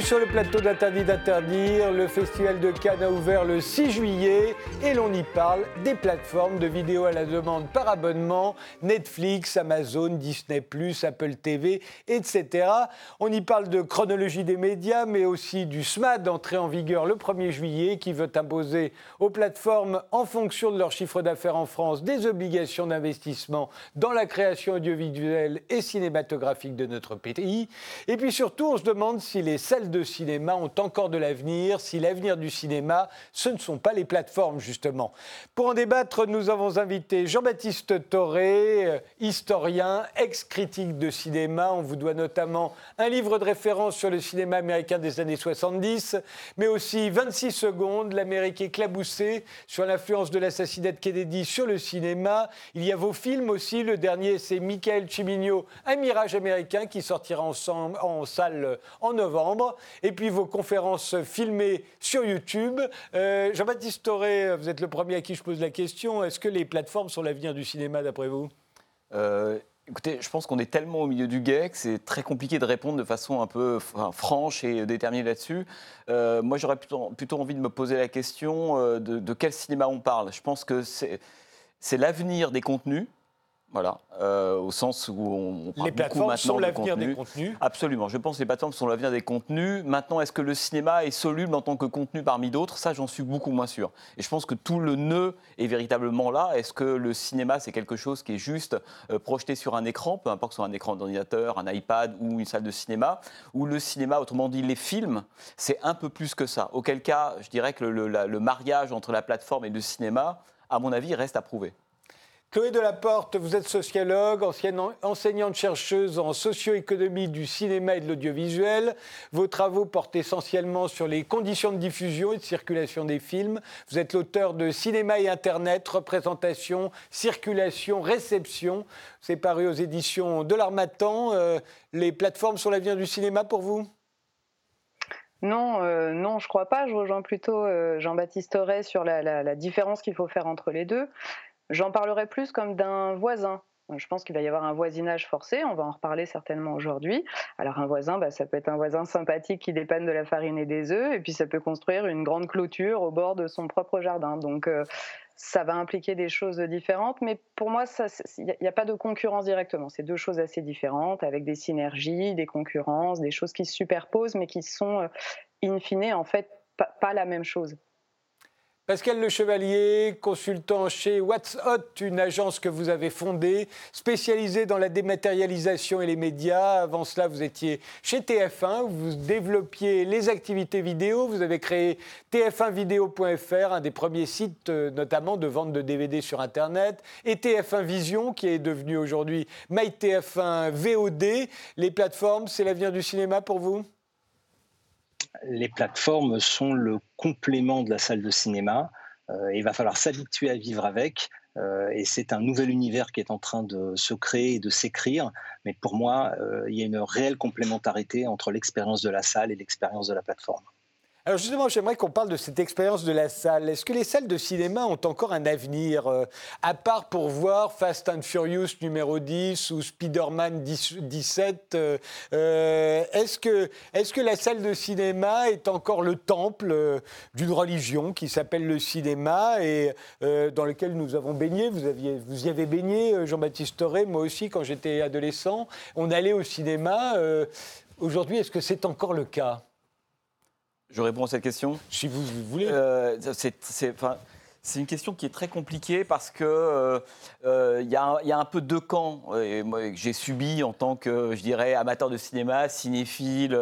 Sur le plateau d'Interdit d'interdire. Le festival de Cannes a ouvert le 6 juillet et l'on y parle des plateformes de vidéos à la demande par abonnement, Netflix, Amazon, Disney+, Apple TV, etc. On y parle de chronologie des médias, mais aussi du SMAD entré en vigueur le 1er juillet qui veut imposer aux plateformes, en fonction de leur chiffre d'affaires en France, des obligations d'investissement dans la création audiovisuelle et cinématographique de notre pays. Et puis surtout, on se demande si les les de cinéma ont encore de l'avenir, si l'avenir du cinéma, ce ne sont pas les plateformes, justement. Pour en débattre, nous avons invité Jean-Baptiste Toré, euh, historien, ex-critique de cinéma. On vous doit notamment un livre de référence sur le cinéma américain des années 70, mais aussi 26 secondes, l'Amérique éclaboussée, sur l'influence de l'assassinat de Kennedy sur le cinéma. Il y a vos films aussi. Le dernier, c'est Michael Cimino, Un mirage américain, qui sortira en, en salle en novembre. Et puis vos conférences filmées sur YouTube. Euh, Jean-Baptiste Toré, vous êtes le premier à qui je pose la question. Est-ce que les plateformes sont l'avenir du cinéma d'après vous? Euh, Écoutez, je pense qu'on est tellement au milieu du guet que c'est très compliqué de répondre de façon un peu franche et déterminée là-dessus. Euh, moi, j'aurais plutôt, envie de me poser la question de, de quel cinéma on parle. Je pense que c'est l'avenir des contenus voilà, euh, au sens où on, parle les plateformes beaucoup sont l'avenir des contenus. Absolument, je pense que les plateformes sont l'avenir des contenus. Maintenant, est-ce que le cinéma est soluble en tant que contenu parmi d'autres? Ça, j'en suis beaucoup moins sûr. Et je pense que tout le nœud est véritablement là. Est-ce que le cinéma, c'est quelque chose qui est juste euh, projeté sur un écran, peu importe sur un écran d'ordinateur, un iPad ou une salle de cinéma, ou le cinéma, autrement dit les films, c'est un peu plus que ça. Auquel cas, je dirais que le, le mariage entre la plateforme et le cinéma, à mon avis, reste à prouver. Chloé Delaporte, vous êtes sociologue, ancienne enseignante chercheuse en socio-économie du cinéma et de l'audiovisuel. Vos travaux portent essentiellement sur les conditions de diffusion et de circulation des films. Vous êtes l'auteur de Cinéma et Internet, représentation, circulation, réception. C'est paru aux éditions de l'Armatan. Euh, les plateformes sont l'avenir du cinéma pour vous? Non, euh, non, je crois pas. Je rejoins plutôt euh, Jean-Baptiste Auré sur la différence qu'il faut faire entre les deux. J'en parlerai plus comme d'un voisin. Je pense qu'il va y avoir un voisinage forcé, on va en reparler certainement aujourd'hui. Alors un voisin, bah, ça peut être un voisin sympathique qui dépanne de la farine et des œufs, et puis ça peut construire une grande clôture au bord de son propre jardin. Donc euh, ça va impliquer des choses différentes, mais pour moi, il n'y a, pas de concurrence directement. C'est deux choses assez différentes, avec des synergies, des concurrences, des choses qui se superposent, mais qui sont, euh, in fine, en fait, pas la même chose. Pascal Le Chevalier, consultant chez What's Hot, une agence que vous avez fondée, spécialisée dans la dématérialisation et les médias. Avant cela, vous étiez chez TF1, vous développiez les activités vidéo. Vous avez créé tf1video.fr, un des premiers sites euh, notamment de vente de DVD sur Internet, et TF1 Vision, qui est devenu aujourd'hui MyTF1 VOD. Les plateformes, c'est l'avenir du cinéma pour vous? Les plateformes sont le complément de la salle de cinéma. Euh, il va falloir s'habituer à vivre avec. Euh, et c'est un nouvel univers qui est en train de se créer et de s'écrire. Mais pour moi, euh, il y a une réelle complémentarité entre l'expérience de la salle et l'expérience de la plateforme. Alors justement, j'aimerais qu'on parle de cette expérience de la salle. Est-ce que les salles de cinéma ont encore un avenir, euh, à part pour voir Fast and Furious numéro 10 ou Spider-Man 17 euh, euh, Est-ce que, est que la salle de cinéma est encore le temple d'une religion qui s'appelle le cinéma et dans lequel nous avons baigné? Vous, aviez, vous y avez baigné, Jean-Baptiste Toré, moi aussi, quand j'étais adolescent. On allait au cinéma. Aujourd'hui, est-ce que c'est encore le cas? Je réponds à cette question Si vous, voulez. Euh, c'est une question qui est très compliquée parce que euh, euh, il y, a un peu deux camps que j'ai subi en tant que, je dirais, amateur de cinéma, cinéphile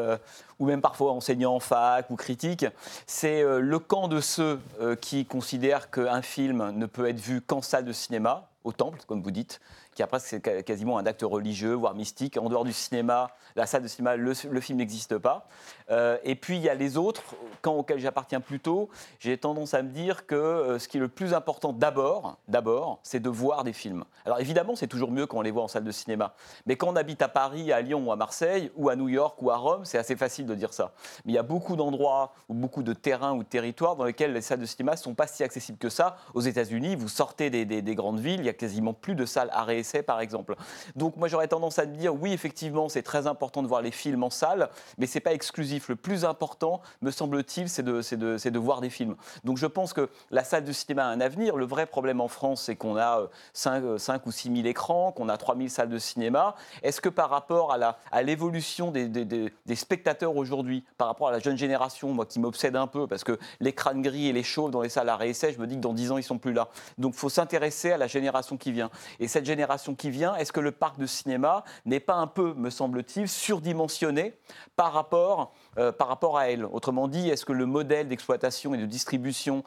ou même parfois enseignant en fac ou critique. C'est le camp de ceux qui considèrent qu'un film ne peut être vu qu'en salle de cinéma, au temple, comme vous dites, qui après c'est quasiment un acte religieux, voire mystique. En dehors du cinéma, la salle de cinéma, le, film n'existe pas. Euh, et puis il y a les autres, camps auxquels j'appartiens plutôt. J'ai tendance à me dire que euh, ce qui est le plus important d'abord, d'abord, c'est de voir des films. Alors évidemment, c'est toujours mieux quand on les voit en salle de cinéma. Mais quand on habite à Paris, à Lyon ou à Marseille, ou à New York ou à Rome, c'est assez facile de dire ça. Mais il y a beaucoup d'endroits ou beaucoup de terrains ou territoires dans lesquels les salles de cinéma ne sont pas si accessibles que ça. Aux États-Unis, vous sortez des, grandes villes, il y a quasiment plus de salles à par exemple. Donc moi, j'aurais tendance à dire, oui, effectivement, c'est très important de voir les films en salle, mais c'est pas exclusif. Le plus important, me semble-t-il, c'est de, de, de voir des films. Donc je pense que la salle de cinéma a un avenir. Le vrai problème en France, c'est qu'on a 5, euh, 5, euh, ou 6 000 écrans, qu'on a 3 000 salles de cinéma. Est-ce que par rapport à l'évolution à des, des, des, spectateurs aujourd'hui, par rapport à la jeune génération, moi qui m'obsède un peu, parce que l'écran gris et les chauves dans les salles à réessai, je me dis que dans 10 ans, ils sont plus là. Donc il faut s'intéresser à la génération qui vient. Et cette génération qui vient, est-ce que le parc de cinéma n'est pas un peu, me semble-t-il, surdimensionné par rapport euh, par rapport à elle? Autrement dit, est-ce que le modèle d'exploitation et de distribution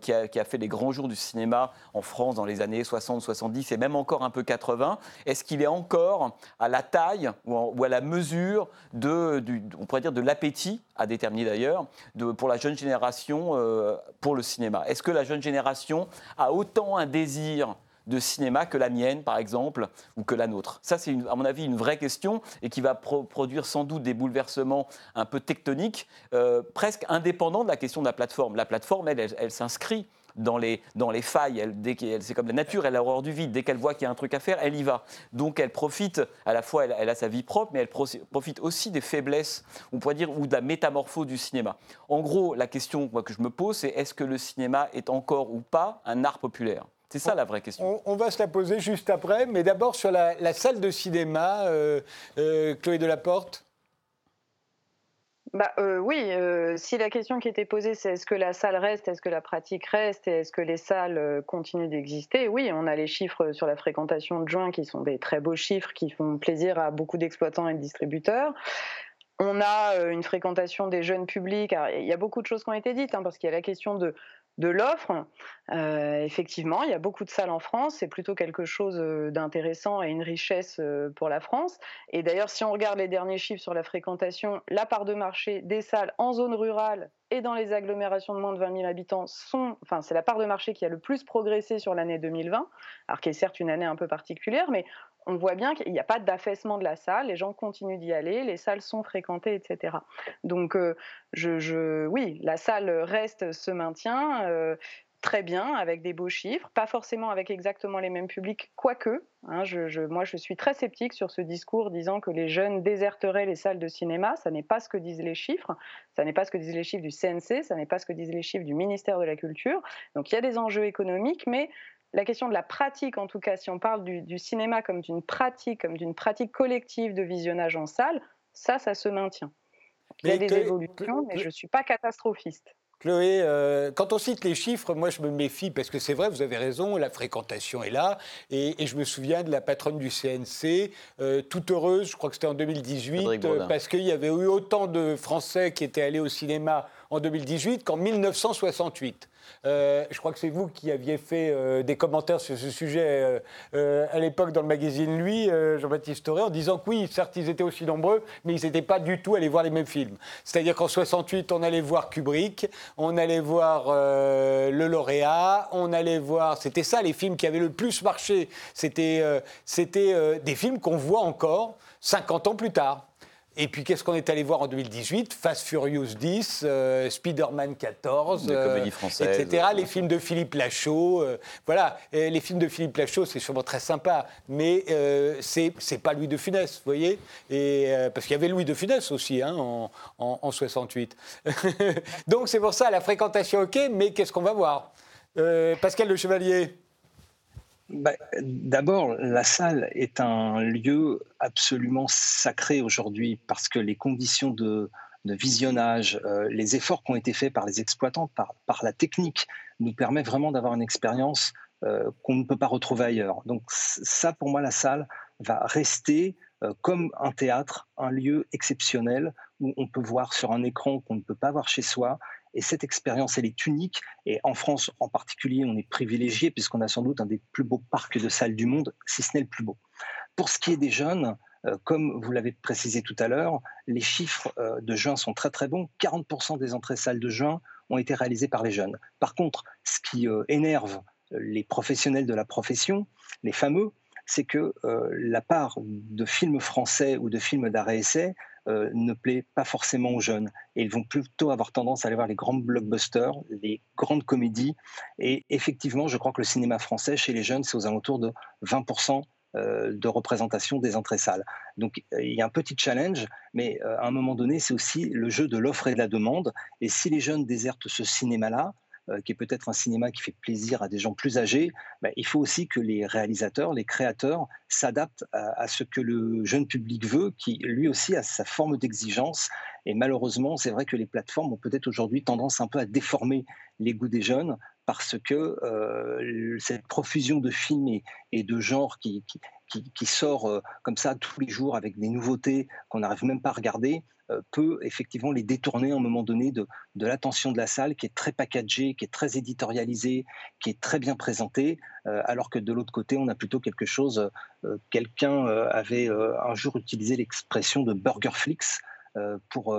qui a, fait les grands jours du cinéma en France dans les années 60, 70 et même encore un peu 80, est-ce qu'il est encore à la taille ou, à la mesure de, on pourrait dire, de l'appétit, à déterminer d'ailleurs, pour la jeune génération euh, pour le cinéma? Est-ce que la jeune génération a autant un désir de cinéma que la mienne, par exemple, ou que la nôtre Ça, c'est à mon avis une vraie question et qui va produire sans doute des bouleversements un peu tectoniques, euh, presque indépendants de la question de la plateforme. La plateforme, elle, elle, s'inscrit dans les, dans les failles. C'est comme la nature, elle a horreur du vide. Dès qu'elle voit qu'il y a un truc à faire, elle y va. Donc elle profite, à la fois, elle, a sa vie propre, mais elle profite aussi des faiblesses, on pourrait dire, ou de la métamorphose du cinéma. En gros, la question que je me pose, c'est est-ce que le cinéma est encore ou pas un art populaire? C'est ça la vraie question. On, va se la poser juste après, mais d'abord sur la, salle de cinéma, euh, euh, Chloé Delaporte. Bah, euh, oui, si la question qui était posée, c'est est-ce que la salle reste, est-ce que la pratique reste, et est-ce que les salles continuent d'exister Oui, on a les chiffres sur la fréquentation de juin qui sont des très beaux chiffres qui font plaisir à beaucoup d'exploitants et de distributeurs. On a une fréquentation des jeunes publics. il y a beaucoup de choses qui ont été dites, hein, parce qu'il y a la question de de l'offre. Euh, effectivement, il y a beaucoup de salles en France, c'est plutôt quelque chose euh, d'intéressant et une richesse euh, pour la France. Et d'ailleurs, si on regarde les derniers chiffres sur la fréquentation, la part de marché des salles en zone rurale et dans les agglomérations de moins de 20 000 habitants sont, enfin, c'est la part de marché qui a le plus progressé sur l'année 2020, alors qui est certes une année un peu particulière, mais on voit bien qu'il n'y a pas d'affaissement de la salle, les gens continuent d'y aller, les salles sont fréquentées, etc. Donc, euh, oui, la salle reste, se maintient. Euh, très bien, avec des beaux chiffres, pas forcément avec exactement les mêmes publics, quoique. Hein, moi, je suis très sceptique sur ce discours disant que les jeunes déserteraient les salles de cinéma. Ça n'est pas ce que disent les chiffres. Ça n'est pas ce que disent les chiffres du CNC. Ça n'est pas ce que disent les chiffres du ministère de la Culture. Donc, il y a des enjeux économiques, mais la question de la pratique, en tout cas, si on parle du, cinéma comme d'une pratique, comme d'une pratique collective de visionnage en salle, ça, ça se maintient. Il y a des évolutions, mais je ne suis pas catastrophiste. Chloé, euh, quand on cite les chiffres, moi je me méfie parce que c'est vrai, vous avez raison, la fréquentation est là. Et, je me souviens de la patronne du CNC, euh, toute heureuse, je crois que c'était en 2018, euh, parce qu'il y avait eu autant de Français qui étaient allés au cinéma en 2018 qu'en 1968. Euh, je crois que c'est vous qui aviez fait euh, des commentaires sur ce sujet euh, à l'époque dans le magazine Lui, Jean-Baptiste Toré, en disant que oui, certes, ils étaient aussi nombreux, mais ils n'étaient pas du tout allés voir les mêmes films. C'est-à-dire qu'en 68, on allait voir Kubrick, on allait voir Le Lauréat, on allait voir. C'était ça les films qui avaient le plus marché. C'était des films qu'on voit encore 50 ans plus tard. Et puis, qu'est-ce qu'on est allé voir en 2018 Fast Furious 10, euh, Spider-Man 14, euh, etc. Les films de Philippe Lachaud. Euh, voilà, les films de Philippe Lachaud, c'est sûrement très sympa, mais c'est, c'est pas Louis de Funès, vous voyez? Et, Parce qu'il y avait Louis de Funès aussi hein, en, en, 68. Donc, c'est pour ça, la fréquentation, ok, mais qu'est-ce qu'on va voir? Pascal Le Chevalier bah, d'abord, la salle est un lieu absolument sacré aujourd'hui parce que les conditions de, visionnage, euh, les efforts qui ont été faits par les exploitants, par, la technique, nous permettent vraiment d'avoir une expérience euh, qu'on ne peut pas retrouver ailleurs. Donc ça, pour moi, la salle va rester euh, comme un théâtre, un lieu exceptionnel où on peut voir sur un écran qu'on ne peut pas voir chez soi et cette expérience, elle est unique. Et en France en particulier, on est privilégié puisqu'on a sans doute un des plus beaux parcs de salles du monde, si ce n'est le plus beau. Pour ce qui est des jeunes, euh, comme vous l'avez précisé tout à l'heure, les chiffres euh, de juin sont très très bons. 40% des entrées salles de juin ont été réalisées par les jeunes. Par contre, ce qui euh, énerve les professionnels de la profession, les fameux, c'est que la part de films français ou de films d'arrêt essai euh, ne plaît pas forcément aux jeunes. Et ils vont plutôt avoir tendance à aller voir les grands blockbusters, les grandes comédies. Et effectivement, je crois que le cinéma français, chez les jeunes, c'est aux alentours de 20% euh, de représentation des entrées salles. Donc il y a un petit challenge, mais euh, à un moment donné, c'est aussi le jeu de l'offre et de la demande. Et si les jeunes désertent ce cinéma-là, qui est peut-être un cinéma qui fait plaisir à des gens plus âgés, ben, il faut aussi que les réalisateurs, les créateurs s'adaptent à, ce que le jeune public veut, qui lui aussi a sa forme d'exigence. Et malheureusement, c'est vrai que les plateformes ont peut-être aujourd'hui tendance un peu à déformer les goûts des jeunes parce que euh, cette profusion de films et, de genres qui, sort euh, comme ça tous les jours avec des nouveautés qu'on n'arrive même pas à regarder, euh, peut effectivement les détourner à un moment donné de, de l'attention de la salle qui est très packagée, qui est très éditorialisée, qui est très bien présentée, euh, alors que de l'autre côté, on a plutôt quelque chose, euh, quelqu'un avait un jour utilisé l'expression de burgerflix pour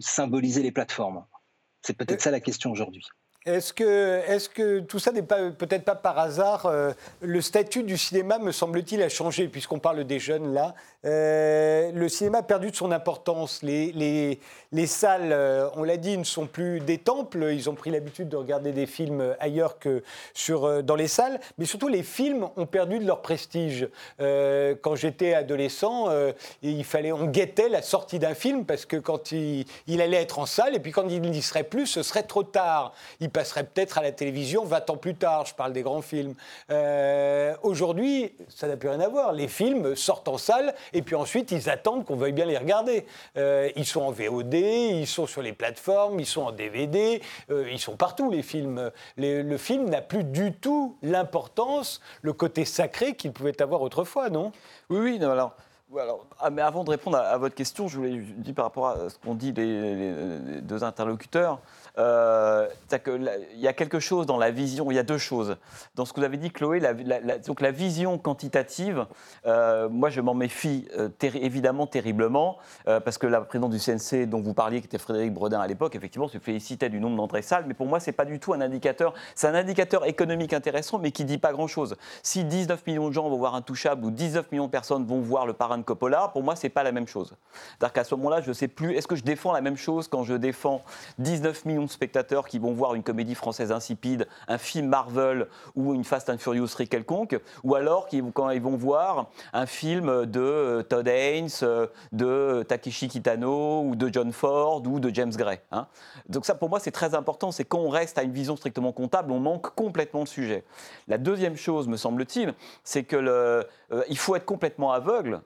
symboliser les plateformes. C'est peut-être ça la question aujourd'hui. Est-ce que, est que, tout ça n'est peut-être pas par hasard Le statut du cinéma, me semble-t-il, a changé, puisqu'on parle des jeunes là. Euh, le cinéma a perdu de son importance. Les, les, les salles, euh, on l'a dit, ne sont plus des temples. Ils ont pris l'habitude de regarder des films ailleurs que sur, euh, dans les salles. Mais surtout, les films ont perdu de leur prestige. quand j'étais adolescent, il fallait, on guettait la sortie d'un film parce que quand il, il, allait être en salle, et puis quand il n'y serait plus, ce serait trop tard. Passerait peut-être à la télévision 20 ans plus tard. Je parle des grands films. Aujourd'hui, ça n'a plus rien à voir. Les films sortent en salle et puis ensuite, ils attendent qu'on veuille bien les regarder. Euh, ils sont en VOD, ils sont sur les plateformes, ils sont en DVD, euh, ils sont partout, les films. le film n'a plus du tout l'importance, le côté sacré qu'il pouvait avoir autrefois, non? Oui, oui, alors... Ah, mais avant de répondre à, votre question, je voulais dire par rapport à ce qu'ont dit les, deux interlocuteurs, euh, il y a quelque chose dans la vision, il y a deux choses. Dans ce que vous avez dit, Chloé, la, donc la vision quantitative, euh, moi je m'en méfie euh, évidemment terriblement, parce que la présidente du CNC dont vous parliez, qui était Frédéric Bredin à l'époque, effectivement se félicitait du nombre d'entrées salles, mais pour moi c'est pas du tout un indicateur, c'est un indicateur économique intéressant, mais qui dit pas grand-chose. Si 19 millions de gens vont voir un touchable ou 19 millions de personnes vont voir le parrain de Coppola, pour moi c'est pas la même chose. C'est-à-dire qu'à ce moment-là, je sais plus, est-ce que je défends la même chose quand je défends 19 millions de spectateurs qui vont voir une comédie française insipide, un film Marvel ou une Fast and Furious quelconque, ou alors quand ils vont voir un film de euh, Todd Haynes, euh, de Takeshi Kitano ou de John Ford ou de James Gray. Hein. Donc ça, pour moi, c'est très important. C'est quand on reste à une vision strictement comptable, on manque complètement le sujet. La deuxième chose, me semble-t-il, c'est que euh, il faut être complètement aveugle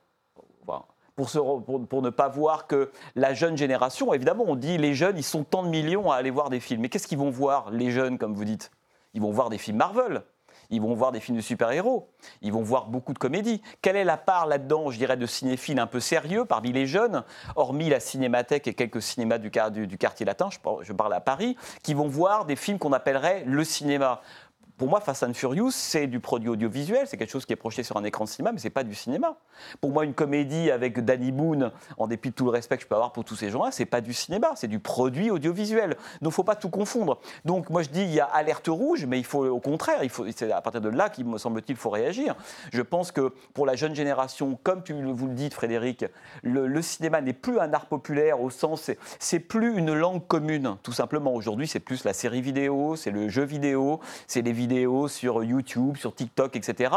pour, ne pas voir que la jeune génération, évidemment, on dit les jeunes, ils sont tant de millions à aller voir des films. Mais qu'est-ce qu'ils vont voir, les jeunes, comme vous dites? Ils vont voir des films Marvel. Ils vont voir des films de super-héros. Ils vont voir beaucoup de comédies. Quelle est la part là-dedans, je dirais, de cinéphiles un peu sérieux parmi les jeunes, hormis la cinémathèque et quelques cinémas du, du quartier latin, je parle à Paris, qui vont voir des films qu'on appellerait le cinéma? Pour moi, Fast and Furious, c'est du produit audiovisuel, c'est quelque chose qui est projeté sur un écran de cinéma, mais c'est pas du cinéma. Pour moi, une comédie avec Danny Boone, en dépit de tout le respect que je peux avoir pour tous ces gens-là, c'est pas du cinéma, c'est du produit audiovisuel. Donc, faut pas tout confondre. Donc, moi, je dis, il y a alerte rouge, mais il faut, au contraire, c'est à partir de là qu'il me semble-t-il, faut réagir. Je pense que pour la jeune génération, comme tu vous le dites, Frédéric, le, cinéma n'est plus un art populaire au sens, c'est plus une langue commune, tout simplement. Aujourd'hui, c'est plus la série vidéo, c'est le jeu vidéo, c'est les vidéos sur YouTube, sur TikTok, etc.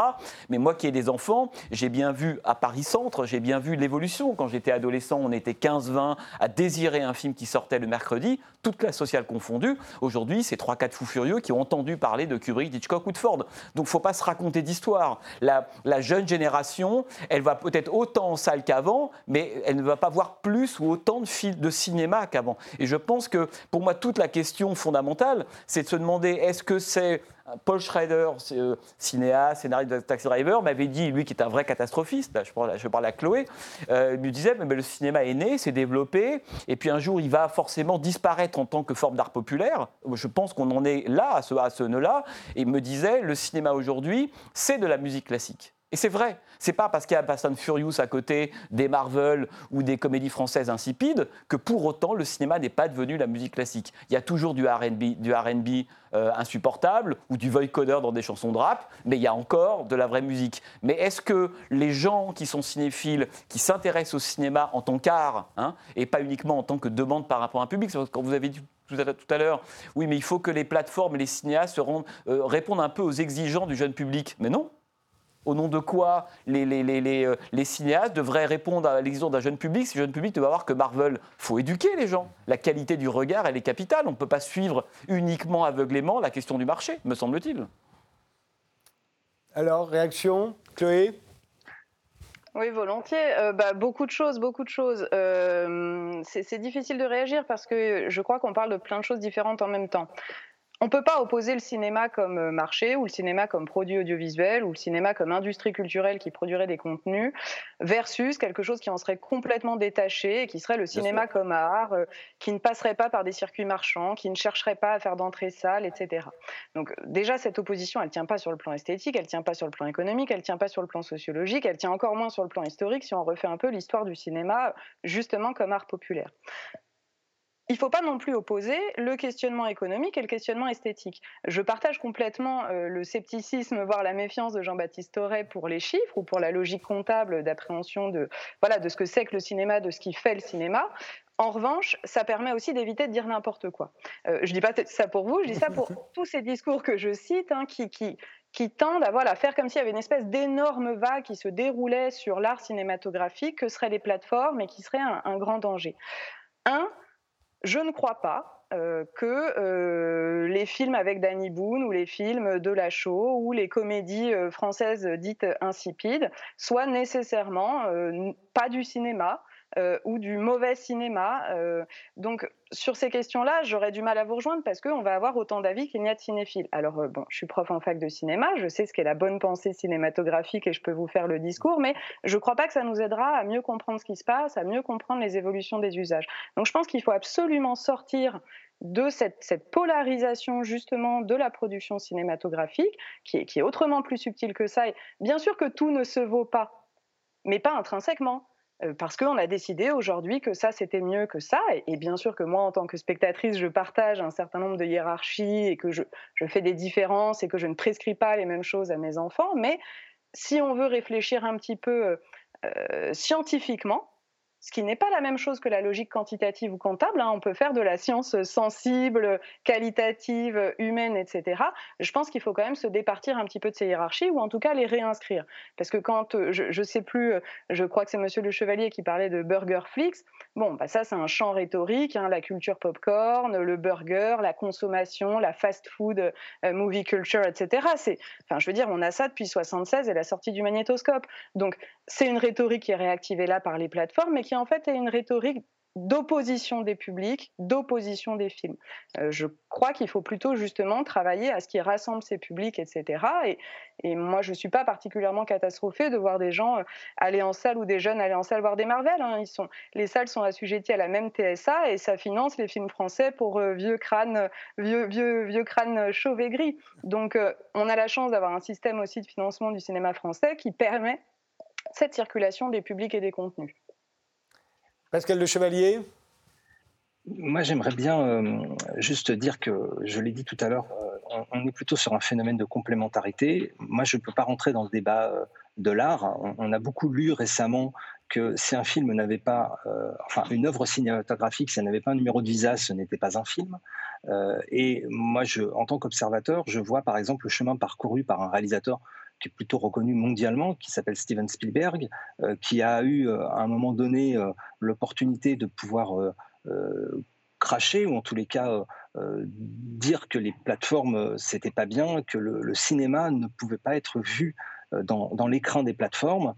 Mais moi qui ai des enfants, j'ai bien vu à Paris Centre, j'ai bien vu l'évolution. Quand j'étais adolescent, on était 15-20 à désirer un film qui sortait le mercredi, toute classe sociale confondue. Aujourd'hui, c'est 3-4 fous furieux qui ont entendu parler de Kubrick, Hitchcock ou de Ford. Donc faut pas se raconter d'histoire. La, la jeune génération, elle va peut-être autant en salle qu'avant, mais elle ne va pas voir plus ou autant de de cinéma qu'avant. Et je pense que pour moi, toute la question fondamentale, c'est de se demander est-ce que c'est Paul Schrader, euh, cinéaste, scénariste de Taxi Driver, m'avait dit, lui qui est un vrai catastrophiste, je, parle, je parle à Chloé, euh, il me disait mais, le cinéma est né, s'est développé, et puis un jour il va forcément disparaître en tant que forme d'art populaire. Je pense qu'on en est là, à ce, à ce nœud-là, et il me disait le cinéma aujourd'hui, c'est de la musique classique. Et c'est vrai, c'est pas parce qu'il y a Fast and Furious à côté des Marvel ou des comédies françaises insipides que pour autant le cinéma n'est pas devenu la musique classique. Il y a toujours du R&B, du R&B euh, insupportable ou du vocoder dans des chansons de rap, mais il y a encore de la vraie musique. Mais est-ce que les gens qui sont cinéphiles, qui s'intéressent au cinéma en tant qu'art, hein, et pas uniquement en tant que demande par rapport à un public, quand vous avez dit tout à l'heure, oui, mais il faut que les plateformes et les cinéastes euh, répondent un peu aux exigences du jeune public. Mais non, au nom de quoi les, euh, les, cinéastes devraient répondre à l'exigence d'un jeune public Si le jeune public doit voir que Marvel, faut éduquer les gens. La qualité du regard, elle est capitale. On ne peut pas suivre uniquement aveuglément la question du marché, me semble-t-il. Alors, réaction, Chloé? Oui, volontiers. Euh, bah, beaucoup de choses, beaucoup de choses. Euh, c'est difficile de réagir parce que je crois qu'on parle de plein de choses différentes en même temps. On ne peut pas opposer le cinéma comme euh, marché ou le cinéma comme produit audiovisuel ou le cinéma comme industrie culturelle qui produirait des contenus versus quelque chose qui en serait complètement détaché et qui serait le cinéma comme art, euh, qui ne passerait pas par des circuits marchands, qui ne chercherait pas à faire d'entrée salle, etc. Donc déjà, cette opposition, elle ne tient pas sur le plan esthétique, elle ne tient pas sur le plan économique, elle ne tient pas sur le plan sociologique, elle tient encore moins sur le plan historique si on refait un peu l'histoire du cinéma justement comme art populaire il ne faut pas non plus opposer le questionnement économique et le questionnement esthétique. Je partage complètement euh, le scepticisme, voire la méfiance de Jean-Baptiste Torret pour les chiffres ou pour la logique comptable d'appréhension de, voilà, de ce que c'est que le cinéma, de ce qui fait le cinéma. En revanche, ça permet aussi d'éviter de dire n'importe quoi. Euh, je ne dis pas ça pour vous, je dis ça pour tous ces discours que je cite hein, qui, qui, qui tendent à, voilà, faire comme s'il y avait une espèce d'énorme vague qui se déroulait sur l'art cinématographique, que seraient les plateformes et qui serait un, un grand danger. Un, je ne crois pas euh, que euh, les films avec Danny Boone ou les films de la show ou les comédies euh, françaises dites insipides soient nécessairement pas du cinéma, euh, ou du mauvais cinéma. Euh, donc sur ces questions-là, j'aurais du mal à vous rejoindre parce qu'on va avoir autant d'avis qu'il n'y a de cinéphiles. Alors euh, bon, je suis prof en fac de cinéma, je sais ce qu'est la bonne pensée cinématographique et je peux vous faire le discours, mais je ne crois pas que ça nous aidera à mieux comprendre ce qui se passe, à mieux comprendre les évolutions des usages. Donc je pense qu'il faut absolument sortir de cette, polarisation justement de la production cinématographique, qui est, autrement plus subtile que ça. Bien sûr que tout ne se vaut pas, mais pas intrinsèquement. Euh, parce qu'on a décidé aujourd'hui que ça, c'était mieux que ça. Et, bien sûr que moi, en tant que spectatrice, je partage un certain nombre de hiérarchies et que je, fais des différences et que je ne prescris pas les mêmes choses à mes enfants. Mais si on veut réfléchir un petit peu euh scientifiquement, ce qui n'est pas la même chose que la logique quantitative ou comptable. Hein. On peut faire de la science sensible, qualitative, humaine, etc. Je pense qu'il faut quand même se départir un petit peu de ces hiérarchies ou en tout cas les réinscrire. Parce que quand, euh, je ne sais plus, euh, je crois que c'est Monsieur Le Chevalier qui parlait de Burger Flix. Bon, bah ça c'est un champ rhétorique, hein, la culture popcorn, le burger, la consommation, la fast food, euh, movie culture, etc. Enfin, je veux dire, on a ça depuis 76 et la sortie du magnétoscope. Donc c'est une rhétorique qui est réactivée là par les plateformes, mais qui en fait est une rhétorique d'opposition des publics, d'opposition des films. Euh, je crois qu'il faut plutôt justement travailler à ce qui rassemble ces publics, etc. Et, moi, je ne suis pas particulièrement catastrophée de voir des gens euh, aller en salle ou des jeunes aller en salle voir des Marvel. Hein. Les salles sont assujetties à la même TSA et ça finance les films français pour euh, vieux crânes, vieux, vieux, vieux crânes chauves et gris. Donc, on a la chance d'avoir un système aussi de financement du cinéma français qui permet cette circulation des publics et des contenus. Pascal Le Chevalier moi, j'aimerais bien euh, juste dire que, je l'ai dit tout à l'heure, euh, on, est plutôt sur un phénomène de complémentarité. Moi, je ne peux pas rentrer dans le débat euh, de l'art. On, a beaucoup lu récemment que si un film n'avait pas, enfin, une œuvre cinématographique, si elle n'avait pas un numéro de visa, ce n'était pas un film. et moi, en tant qu'observateur, je vois par exemple le chemin parcouru par un réalisateur qui est plutôt reconnu mondialement, qui s'appelle Steven Spielberg, euh, qui a eu euh, à un moment donné euh, l'opportunité de pouvoir cracher ou en tous les cas dire que les plateformes c'était pas bien, que le, cinéma ne pouvait pas être vu dans, l'écran des plateformes.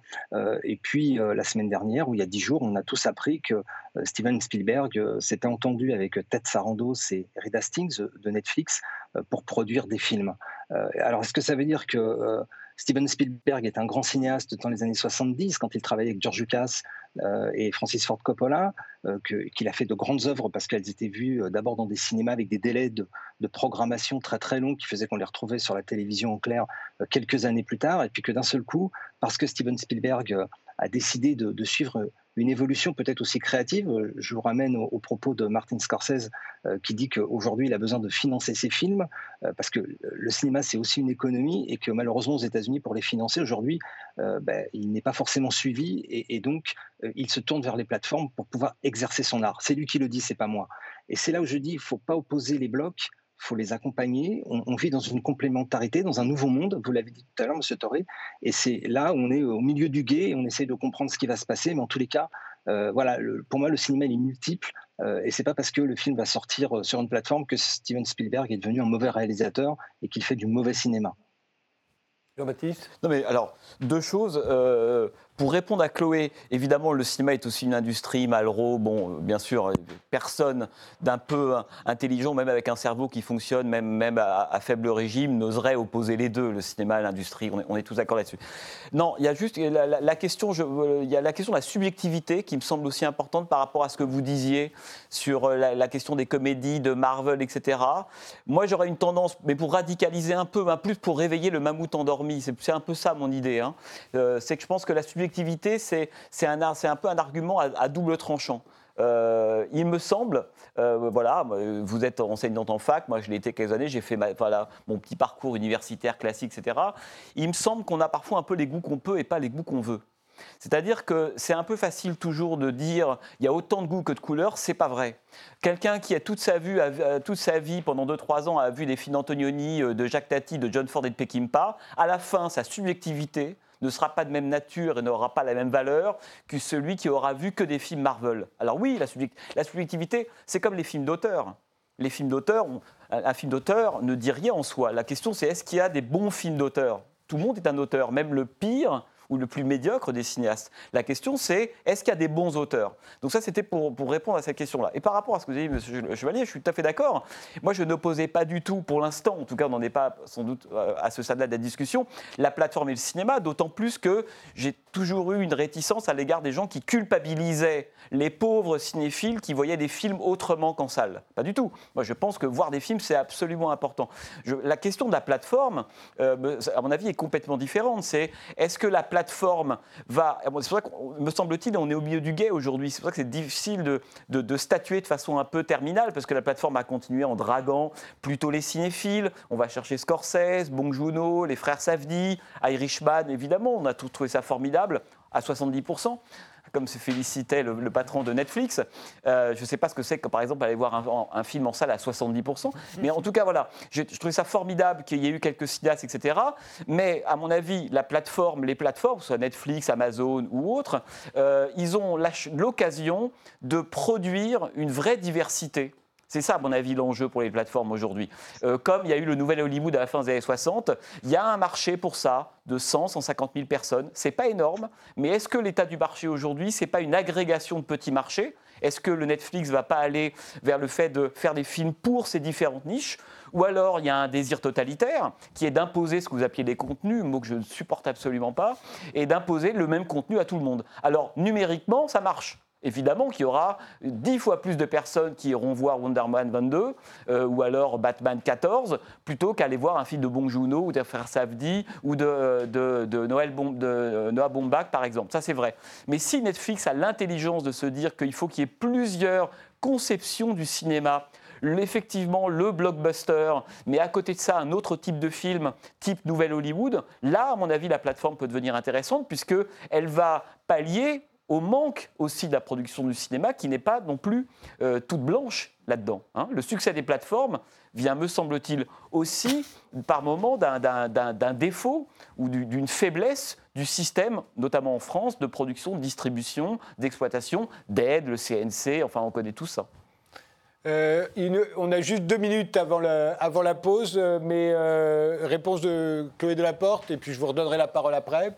et puis la semaine dernière, ou il y a dix jours, on a tous appris que Steven Spielberg s'était entendu avec Ted Sarandos et Reed Hastings de Netflix pour produire des films. alors, est-ce que ça veut dire que Steven Spielberg est un grand cinéaste dans les années 70, quand il travaillait avec George Lucas euh, et Francis Ford Coppola, euh, qu'il a fait de grandes œuvres parce qu'elles étaient vues euh, d'abord dans des cinémas avec des délais de, programmation très très longs qui faisaient qu'on les retrouvait sur la télévision en clair quelques années plus tard, et puis que d'un seul coup, parce que Steven Spielberg a décidé de suivre une évolution peut-être aussi créative. Je vous ramène au, propos de Martin Scorsese euh, qui dit qu'aujourd'hui il a besoin de financer ses films euh, parce que le cinéma c'est aussi une économie et que malheureusement aux États-Unis pour les financer aujourd'hui euh, ben, il n'est pas forcément suivi et, donc il se tourne vers les plateformes pour pouvoir exercer son art. C'est lui qui le dit, c'est pas moi. Et c'est là où je dis il faut pas opposer les blocs faut les accompagner. On, vit dans une complémentarité, dans un nouveau monde, vous l'avez dit tout à l'heure, Monsieur Torré, et c'est là où on est au milieu du guet, et on essaie de comprendre ce qui va se passer, mais en tous les cas, euh, voilà, pour moi, le cinéma est multiple, euh, et c'est pas parce que le film va sortir euh, sur une plateforme que Steven Spielberg est devenu un mauvais réalisateur et qu'il fait du mauvais cinéma. Jean-Baptiste? Non mais alors, deux choses. Pour répondre à Chloé, évidemment, le cinéma est aussi une industrie, Malraux, bon, bien sûr, personne d'un peu intelligent, même avec un cerveau qui fonctionne, même, même à, faible régime, n'oserait opposer les deux, le cinéma et l'industrie. On, est, tous d'accord là-dessus. Non, il y a juste la, question, je, il y a la question de la subjectivité qui me semble aussi importante par rapport à ce que vous disiez sur euh, la, question des comédies, de Marvel, etc. Moi, j'aurais une tendance, mais pour radicaliser un peu, un plus pour réveiller le mammouth endormi. C'est un peu ça mon idée. Hein. Euh, c'est que je pense que la subjectivité subjectivité, c'est un, peu un argument à, double tranchant. Euh, il me semble, euh, voilà, vous êtes enseignante en fac, moi je l'ai été quelques années, j'ai fait mon petit parcours universitaire classique, etc. Il me semble qu'on a parfois un peu les goûts qu'on peut et pas les goûts qu'on veut. C'est-à-dire que c'est un peu facile toujours de dire il y a autant de goûts que de couleurs, c'est pas vrai. Quelqu'un qui a toute sa, vue, toute sa vie, pendant 2-3 ans, a vu des films d'Antonioni, euh, de Jacques Tati, de John Ford et de Peckinpah, à la fin, sa subjectivité ne sera pas de même nature et n'aura pas la même valeur que celui qui aura vu que des films Marvel. Alors oui, la, subjectivité, c'est comme les films d'auteur. Les films d'auteur, un film d'auteur ne dit rien en soi. La question, c'est est-ce qu'il y a des bons films d'auteur? Tout le monde est un auteur, même le pire ou le plus médiocre des cinéastes. La question, c'est est-ce qu'il y a des bons auteurs? Donc ça, c'était pour, pour, répondre à cette question-là. Et par rapport à ce que vous avez dit, Monsieur Chevalier, je suis tout à fait d'accord. Moi, je n'opposais pas du tout, pour l'instant, en tout cas, on n'en est pas sans doute euh, à ce stade-là de la discussion, la plateforme et le cinéma, d'autant plus que j'ai toujours eu une réticence à l'égard des gens qui culpabilisaient les pauvres cinéphiles qui voyaient des films autrement qu'en salle. Pas du tout. Moi, je pense que voir des films, c'est absolument important. la question de la plateforme, euh, à mon avis, est complètement différente. C'est est-ce que la plateforme va. C'est pour ça que, me semble-t-il, on est au milieu du guet aujourd'hui. C'est pour ça que c'est difficile de, statuer de façon un peu terminale, parce que la plateforme a continué en draguant plutôt les cinéphiles. On va chercher Scorsese, Bong les frères Safdie, Irishman, évidemment. On a tout trouvé ça formidable à 70% comme se félicitait le, patron de Netflix. Euh, je ne sais pas ce que c'est que, par exemple, aller voir un, film en salle à 70%. Mais en tout cas, voilà, je, je trouvais ça formidable qu'il y ait eu quelques cinéastes, etc. Mais à mon avis, la plateforme, les plateformes, soit Netflix, Amazon ou autres, euh, ils ont l'occasion de produire une vraie diversité c'est ça, à mon avis, l'enjeu pour les plateformes aujourd'hui. Euh, comme il y a eu le nouvel Hollywood à la fin des années 60, il y a un marché pour ça de 100, 150 000 personnes. C'est pas énorme, mais est-ce que l'état du marché aujourd'hui, c'est pas une agrégation de petits marchés? Est-ce que le Netflix va pas aller vers le fait de faire des films pour ces différentes niches? Ou alors il y a un désir totalitaire qui est d'imposer ce que vous appelez des contenus, mot que je ne supporte absolument pas, et d'imposer le même contenu à tout le monde. Alors numériquement, ça marche évidemment qu'il y aura dix fois plus de personnes qui iront voir Wonder Man 22 euh, ou alors Batman 14 plutôt qu'aller voir un film de Bong Joon-ho ou de Frère Safdie ou de, de, Noël de Noah Baumbach par exemple. Ça c'est vrai. Mais si Netflix a l'intelligence de se dire qu'il faut qu'il y ait plusieurs conceptions du cinéma, effectivement le blockbuster, mais à côté de ça, un autre type de film, type Nouvelle Hollywood, là, à mon avis, la plateforme peut devenir intéressante puisqu'elle va pallier au manque aussi de la production du cinéma qui n'est pas non plus euh, toute blanche là-dedans. Hein. Le succès des plateformes vient, me semble-t-il, aussi par moment d'un défaut ou d'une faiblesse du système, notamment en France, de production, de distribution, d'exploitation, d'aide, le CNC, enfin on connaît tout ça. Euh, on a juste deux minutes avant la, pause, mais euh, réponse de Chloé Delaporte, et puis je vous redonnerai la parole après.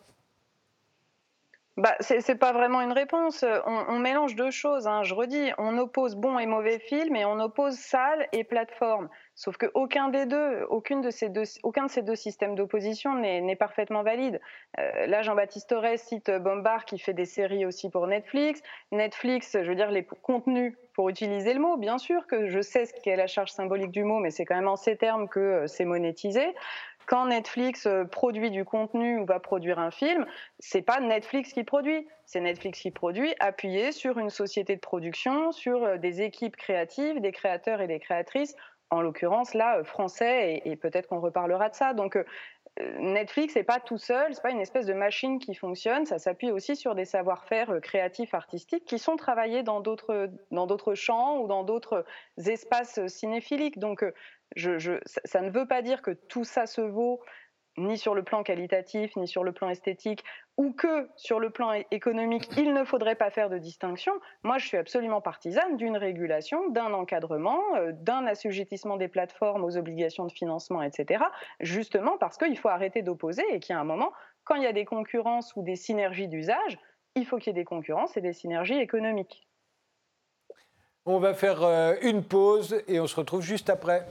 Bah, c'est pas vraiment une réponse. On, mélange deux choses. Hein. Je redis, on oppose bon et mauvais film et on oppose salle et plateforme. Sauf qu'aucun des deux, aucune de ces deux, aucun de ces deux systèmes d'opposition n'est parfaitement valide. Euh, là, Jean-Baptiste Torres cite Bombard qui fait des séries aussi pour Netflix. Netflix, je veux dire, les contenus, pour utiliser le mot, bien sûr que je sais ce qu'est la charge symbolique du mot, mais c'est quand même en ces termes que euh, c'est monétisé quand Netflix euh, produit du contenu ou va produire un film, c'est pas Netflix qui produit, c'est Netflix qui produit appuyé sur une société de production, sur euh, des équipes créatives, des créateurs et des créatrices, en l'occurrence là euh, français et, peut-être qu'on reparlera de ça. Donc Netflix n'est pas tout seul, c'est pas une espèce de machine qui fonctionne, ça s'appuie aussi sur des savoir-faire créatifs, artistiques qui sont travaillés dans d'autres dans d'autres champs ou dans d'autres espaces cinéphiliques. Donc ça ne veut pas dire que tout ça se vaut ni sur le plan qualitatif, ni sur le plan esthétique, ou que sur le plan économique, il ne faudrait pas faire de distinction. Moi, je suis absolument partisane d'une régulation, d'un encadrement, euh, d'un assujettissement des plateformes aux obligations de financement, etc. Justement parce qu'il faut arrêter d'opposer et qu'il y a un moment, quand il y a des concurrences ou des synergies d'usage, il faut qu'il y ait des concurrences et des synergies économiques. On va faire euh, une pause et on se retrouve juste après.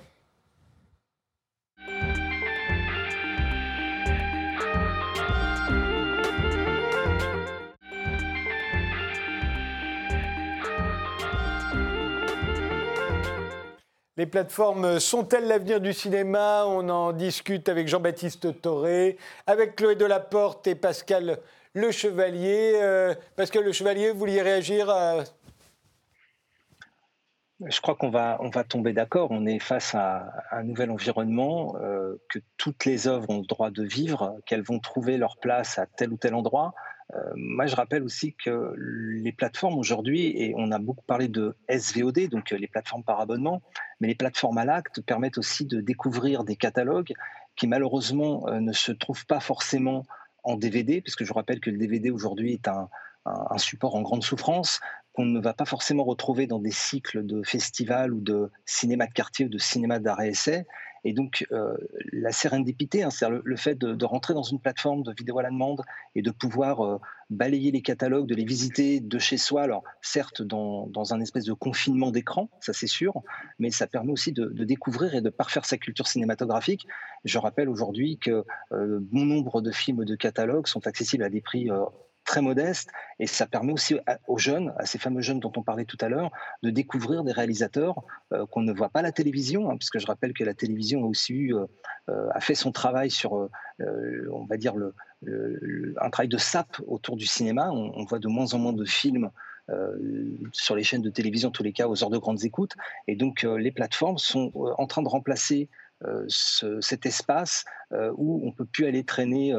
Les plateformes sont-elles l'avenir du cinéma? On en discute avec Jean-Baptiste Toré, avec Chloé Delaporte et Pascal Le Chevalier. Euh, Pascal Le Chevalier, vous vouliez réagir. Je crois qu'on va, on va tomber d'accord. On est face à un nouvel environnement, euh, que toutes les œuvres ont le droit de vivre, qu'elles vont trouver leur place à tel ou tel endroit. Euh, moi, je rappelle aussi que les plateformes aujourd'hui, et on a beaucoup parlé de SVOD, donc euh, les plateformes par abonnement, mais les plateformes à l'acte permettent aussi de découvrir des catalogues qui malheureusement euh, ne se trouvent pas forcément en DVD, puisque je rappelle que le DVD aujourd'hui est un, support en grande souffrance qu'on ne va pas forcément retrouver dans des cycles de festivals ou de cinéma de quartier ou de cinéma d'arrêt essai. Et donc, euh, la sérendipité, hein, c'est-à-dire le, fait de, rentrer dans une plateforme de vidéo à la demande et de pouvoir euh, balayer les catalogues, de les visiter de chez soi, alors certes dans, un espèce de confinement d'écran, ça c'est sûr, mais ça permet aussi de, découvrir et de parfaire sa culture cinématographique. Je rappelle aujourd'hui que euh, bon nombre de films de catalogue sont accessibles à des prix très modeste et ça permet aussi aux jeunes, à ces fameux jeunes dont on parlait tout à l'heure, de découvrir des réalisateurs euh, qu'on ne voit pas à la télévision, hein, puisque je rappelle que la télévision a aussi eu, euh, euh, a fait son travail sur, on va dire, le, un travail de sape autour du cinéma. On, voit de moins en moins de films sur les chaînes de télévision, en tous les cas, aux heures de grandes écoutes. Et donc, les plateformes sont en train de remplacer cet espace où on peut plus aller traîner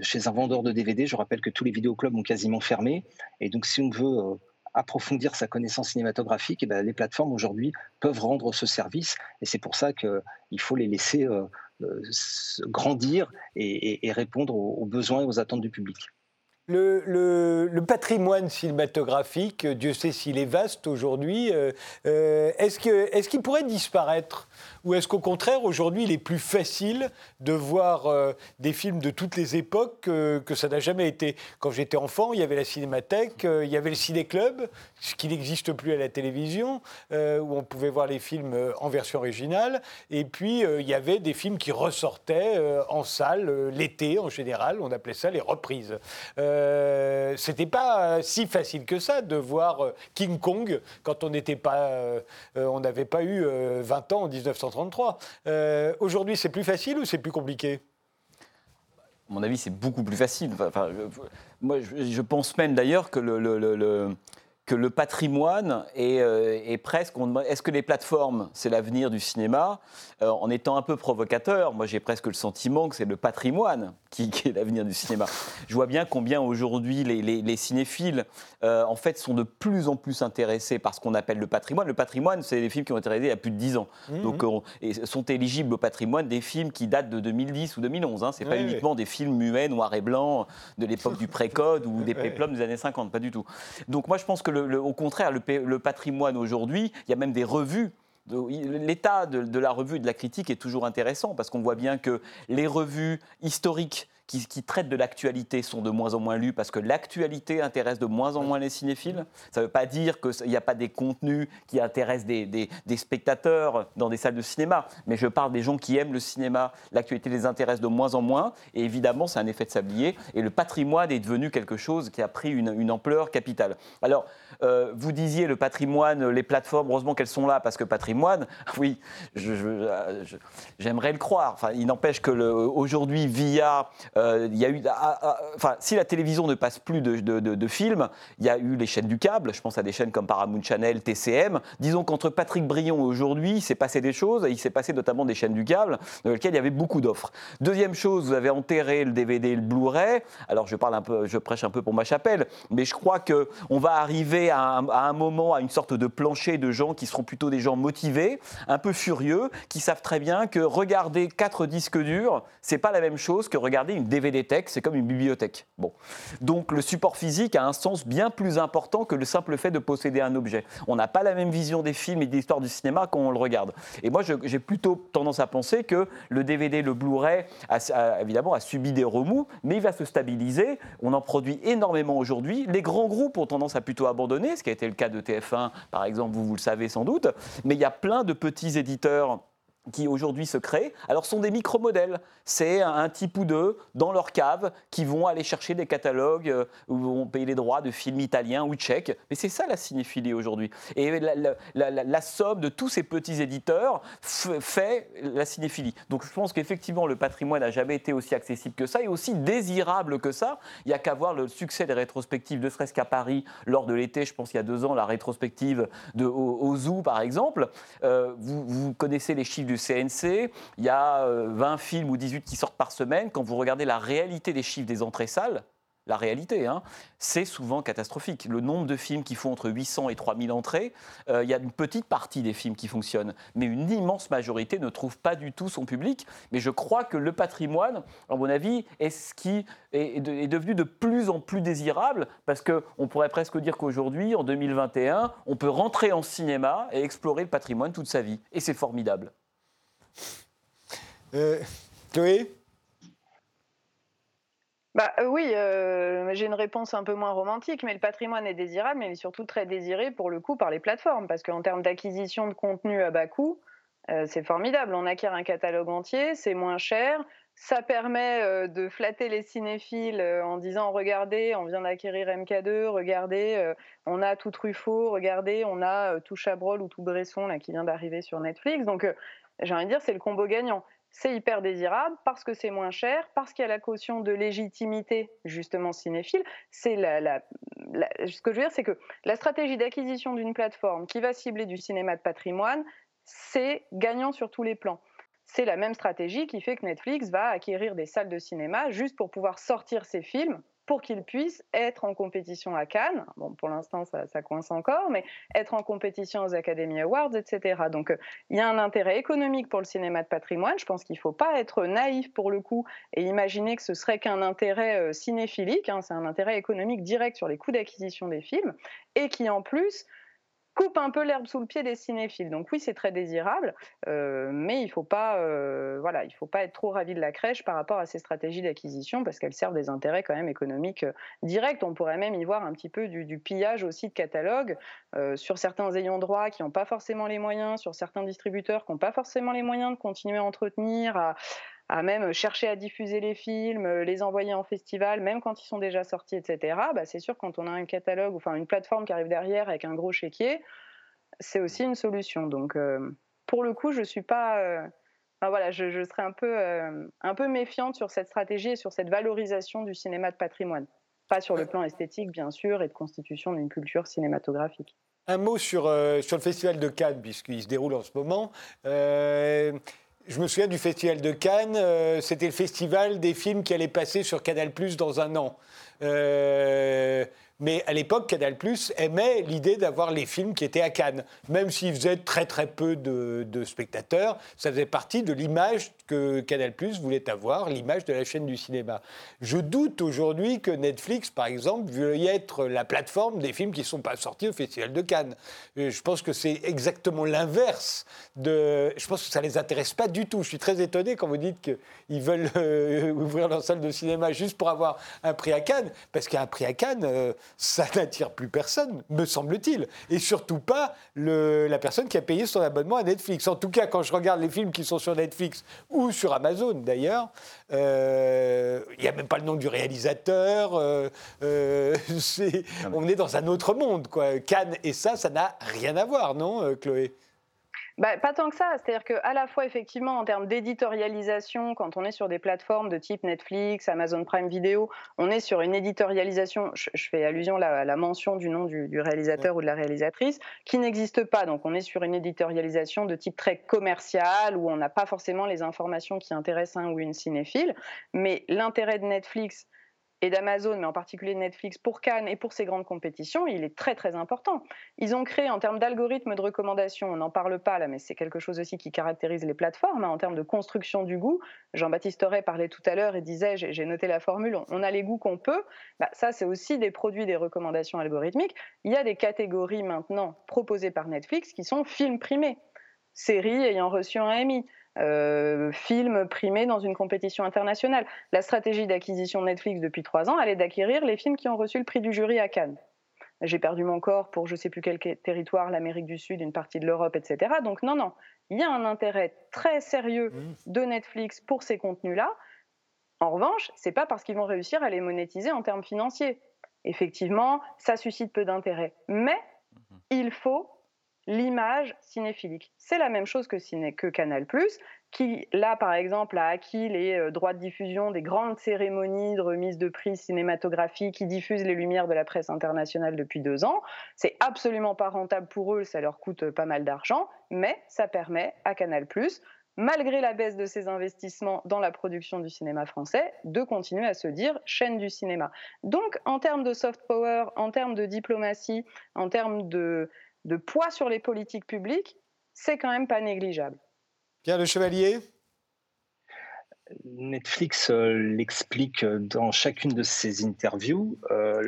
chez un vendeur de DVD. Je rappelle que tous les vidéoclubs ont quasiment fermé. Et donc, si on veut euh, approfondir sa connaissance cinématographique, eh ben, les plateformes aujourd'hui peuvent rendre ce service. Et c'est pour ça qu'il faut les laisser euh, grandir et, répondre aux, besoins et aux attentes du public. Le, patrimoine cinématographique, Dieu sait s'il est vaste aujourd'hui, est-ce qu'il pourrait disparaître? Ou est-ce qu'au contraire, aujourd'hui, il est plus facile de voir euh, des films de toutes les époques que ça n'a jamais été? Quand j'étais enfant, il y avait la cinémathèque, euh, il y avait le ciné-club, ce qui n'existe plus à la télévision, euh, où on pouvait voir les films en version originale. Et puis, il y avait des films qui ressortaient en salle l'été, en général. On appelait ça les reprises. C'était pas si facile que ça de voir King Kong quand on n'était pas, on n'avait pas eu 20 ans en 1930. Euh, aujourd'hui, c'est plus facile ou c'est plus compliqué? À mon avis, c'est beaucoup plus facile. Moi, je, pense même d'ailleurs que le, que le patrimoine est, euh, presque. Est-ce que les plateformes, c'est l'avenir du cinéma euh, En étant un peu provocateur, moi j'ai presque le sentiment que c'est le patrimoine qui, est l'avenir du cinéma. Je vois bien combien aujourd'hui les, cinéphiles, euh, en fait, sont de plus en plus intéressés par ce qu'on appelle le patrimoine. Le patrimoine, c'est les films qui ont été réalisés il y a plus de 10 ans. Mmh, Donc, mmh. et sont éligibles au patrimoine des films qui datent de 2010 ou 2011. Hein. Ce n'est pas uniquement des films muets, noir et blanc, de l'époque du pré-code ou des péplums des années 50, pas du tout. Donc moi je pense que au contraire, le, patrimoine aujourd'hui, il y a même des revues L'état de, la revue et de la critique est toujours intéressant parce qu'on voit bien que les revues historiques qui, traitent de l'actualité sont de moins en moins lus parce que l'actualité intéresse de moins en moins les cinéphiles. Ça ne veut pas dire qu'il n'y a pas des contenus qui intéressent des, spectateurs dans des salles de cinéma, mais je parle des gens qui aiment le cinéma. L'actualité les intéresse de moins en moins, et évidemment, c'est un effet de sablier, et le patrimoine est devenu quelque chose qui a pris une, une ampleur capitale. Alors, euh, vous disiez le patrimoine, les plateformes, heureusement qu'elles sont là, parce que patrimoine, oui, j'aimerais le croire. Enfin, il n'empêche que aujourd'hui, via, euh, y a eu, ah, ah, enfin, si la télévision ne passe plus de, films, il y a eu les chaînes du câble. Je pense à des chaînes comme Paramount Channel, TCM. Disons qu'entre Patrick Brion et aujourd'hui, il s'est passé des choses. Il s'est passé notamment des chaînes du câble dans lesquelles il y avait beaucoup d'offres. Deuxième chose, vous avez enterré le DVD et le Blu-ray. Alors, je parle je prêche un peu pour ma chapelle, mais je crois que on va arriver à un, à un moment à une sorte de plancher de gens qui seront plutôt des gens motivés, un peu furieux, qui savent très bien que regarder quatre disques durs, c'est pas la même chose que regarder une DVD tech, c'est comme une bibliothèque. Bon. Donc le support physique a un sens bien plus important que le simple fait de posséder un objet. On n'a pas la même vision des films et de l'histoire du cinéma quand on le regarde. Et moi, j'ai plutôt tendance à penser que le DVD, le Blu-ray, évidemment, a subi des remous, mais il va se stabiliser. On en produit énormément aujourd'hui. Les grands groupes ont tendance à plutôt abandonner, ce qui a été le cas de TF1, par exemple, vous le savez sans doute. Mais il y a plein de petits éditeurs qui aujourd'hui se créent, alors sont des micro-modèles. C'est un type ou deux dans leur cave qui vont aller chercher des catalogues euh, où vont payer les droits de films italiens ou tchèques. Mais c'est ça la cinéphilie aujourd'hui. Et la, somme de tous ces petits éditeurs fait la cinéphilie. Donc je pense qu'effectivement le patrimoine n'a jamais été aussi accessible que ça et aussi désirable que ça. Il n'y a qu'à voir le succès des rétrospectives, ne serait-ce qu'à Paris lors de l'été, je pense il y a deux ans, la rétrospective de, au, Zoo par exemple. Euh, vous, vous connaissez les chiffres du CNC, il y a 20 euh, films ou 18 qui sortent par semaine. Quand vous regardez la réalité des chiffres des entrées salles, la réalité, hein, c'est souvent catastrophique. Le nombre de films qui font entre 800 et 3000 entrées, euh, il y a une petite partie des films qui fonctionnent, mais une immense majorité ne trouve pas du tout son public. Mais je crois que le patrimoine, à mon avis, est ce qui est, devenu de plus en plus désirable, parce qu'on pourrait presque dire qu'aujourd'hui, en 2021, on peut rentrer en cinéma et explorer le patrimoine toute sa vie. Et c'est formidable. Euh, Chloé? Bah, euh, oui, euh, j'ai une réponse un peu moins romantique, mais le patrimoine est désirable, mais il est surtout très désiré pour le coup par les plateformes, parce qu'en termes d'acquisition de contenu à bas coût, c'est formidable. On acquiert un catalogue entier, c'est moins cher, ça permet de flatter les cinéphiles en disant regardez, on vient d'acquérir MK2, regardez, on a tout Truffaut, regardez, on a tout Chabrol ou tout Bresson là, qui vient d'arriver sur Netflix. Donc j'ai envie de dire, c'est le combo gagnant. C'est hyper désirable parce que c'est moins cher, parce qu'il y a la caution de légitimité, justement, cinéphile. C'est la, ce que je veux dire, c'est que la stratégie d'acquisition d'une plateforme qui va cibler du cinéma de patrimoine, c'est gagnant sur tous les plans. C'est la même stratégie qui fait que Netflix va acquérir des salles de cinéma juste pour pouvoir sortir ses films pour qu'ils puissent être en compétition à Cannes. Bon, pour l'instant, ça, coince encore, mais être en compétition aux Academy Awards, etc. Donc, euh, il y a un intérêt économique pour le cinéma de patrimoine. Je pense qu'il ne faut pas être naïf pour le coup et imaginer que ce serait qu'un intérêt euh, cinéphilique. Hein. C'est un intérêt économique direct sur les coûts d'acquisition des films et qui, en plus, coupe un peu l'herbe sous le pied des cinéphiles. Donc oui, c'est très désirable, euh, mais il ne faut, pas, euh, voilà, il faut pas être trop ravi de la crèche par rapport à ces stratégies d'acquisition parce qu'elles servent des intérêts quand même économiques euh, directs. On pourrait même y voir un petit peu du, pillage aussi de catalogue sur certains ayants droit qui n'ont pas forcément les moyens, sur certains distributeurs qui n'ont pas forcément les moyens de continuer à entretenir, à, à même chercher à diffuser les films, euh, les envoyer en festival, même quand ils sont déjà sortis, etc. Bah, c'est sûr quand on a un catalogue, enfin une plateforme qui arrive derrière avec un gros chéquier, c'est aussi une solution. Donc euh, pour le coup, je suis pas, euh, voilà, je, serais un peu, un peu méfiante sur cette stratégie et sur cette valorisation du cinéma de patrimoine. Pas sur le plan esthétique, bien sûr, et de constitution d'une culture cinématographique. Un mot sur, sur le Festival de Cannes, puisqu'il se déroule en ce moment. Je me souviens du Festival de Cannes, euh, c'était le festival des films qui allaient passer sur Canal Plus dans un an. Euh, mais à l'époque, Canal aimait l'idée d'avoir les films qui étaient à Cannes. Même s'ils faisaient très très peu de, spectateurs, ça faisait partie de l'image que Canal voulait avoir, l'image de la chaîne du cinéma. Je doute aujourd'hui que Netflix, par exemple, veuille être la plateforme des films qui ne sont pas sortis au Festival de Cannes. Euh, je pense que c'est exactement l'inverse. Je pense que ça ne les intéresse pas du tout. Je suis très étonné quand vous dites qu'ils veulent euh, ouvrir leur salle de cinéma juste pour avoir un prix à Cannes, parce qu'un prix à Cannes, euh, ça n'attire plus personne, me semble-t-il. Et surtout pas le... la personne qui a payé son abonnement à Netflix. En tout cas, quand je regarde les films qui sont sur Netflix ou sur Amazon d'ailleurs, il n'y a même pas le nom du réalisateur. on est dans un autre monde. Quoi. Cannes et ça, ça n'a rien à voir, non, Chloé? Bah, pas tant que ça. C'est-à-dire qu'à la fois, effectivement, en termes d'éditorialisation, quand on est sur des plateformes de type Netflix, Amazon Prime Video, on est sur une éditorialisation, je, fais allusion à la, mention du nom du, réalisateur ou de la réalisatrice, qui n'existe pas. Donc on est sur une éditorialisation de type très commercial, où on n'a pas forcément les informations qui intéressent un ou une cinéphile. Mais l'intérêt de Netflix, et d'Amazon, mais en particulier Netflix, pour Cannes et pour ces grandes compétitions, il est très très important. Ils ont créé en termes d'algorithmes de recommandation, on n'en parle pas là, mais c'est quelque chose aussi qui caractérise les plateformes, hein, en termes de construction du goût. Jean-Baptiste Auré parlait tout à l'heure et disait, j'ai noté la formule, on a les goûts qu'on peut. Bah, ça, c'est aussi des produits des recommandations algorithmiques. Il y a des catégories maintenant proposées par Netflix qui sont films primés, séries ayant reçu un Emmy. Euh, films primés dans une compétition internationale. La stratégie d'acquisition de Netflix depuis trois ans, elle est d'acquérir les films qui ont reçu le prix du jury à Cannes. J'ai perdu mon corps pour je ne sais plus quel territoire, l'Amérique du Sud, une partie de l'Europe, etc. Donc non, non, il y a un intérêt très sérieux mmh. de Netflix pour ces contenus-là. En revanche, c'est pas parce qu'ils vont réussir à les monétiser en termes financiers. Effectivement, ça suscite peu d'intérêt. Mais mmh. il faut l'image cinéphilique. C'est la même chose que, que Canal+, qui, là, par exemple, a acquis les euh, droits de diffusion des grandes cérémonies de remise de prix cinématographiques qui diffusent les lumières de la presse internationale depuis deux ans. C'est absolument pas rentable pour eux, ça leur coûte euh, pas mal d'argent, mais ça permet à Canal+, malgré la baisse de ses investissements dans la production du cinéma français, de continuer à se dire chaîne du cinéma. Donc, en termes de soft power, en termes de diplomatie, en termes de, de poids sur les politiques publiques, c'est quand même pas négligeable. Pierre Le Chevalier Netflix euh, l'explique dans chacune de ses interviews. Euh,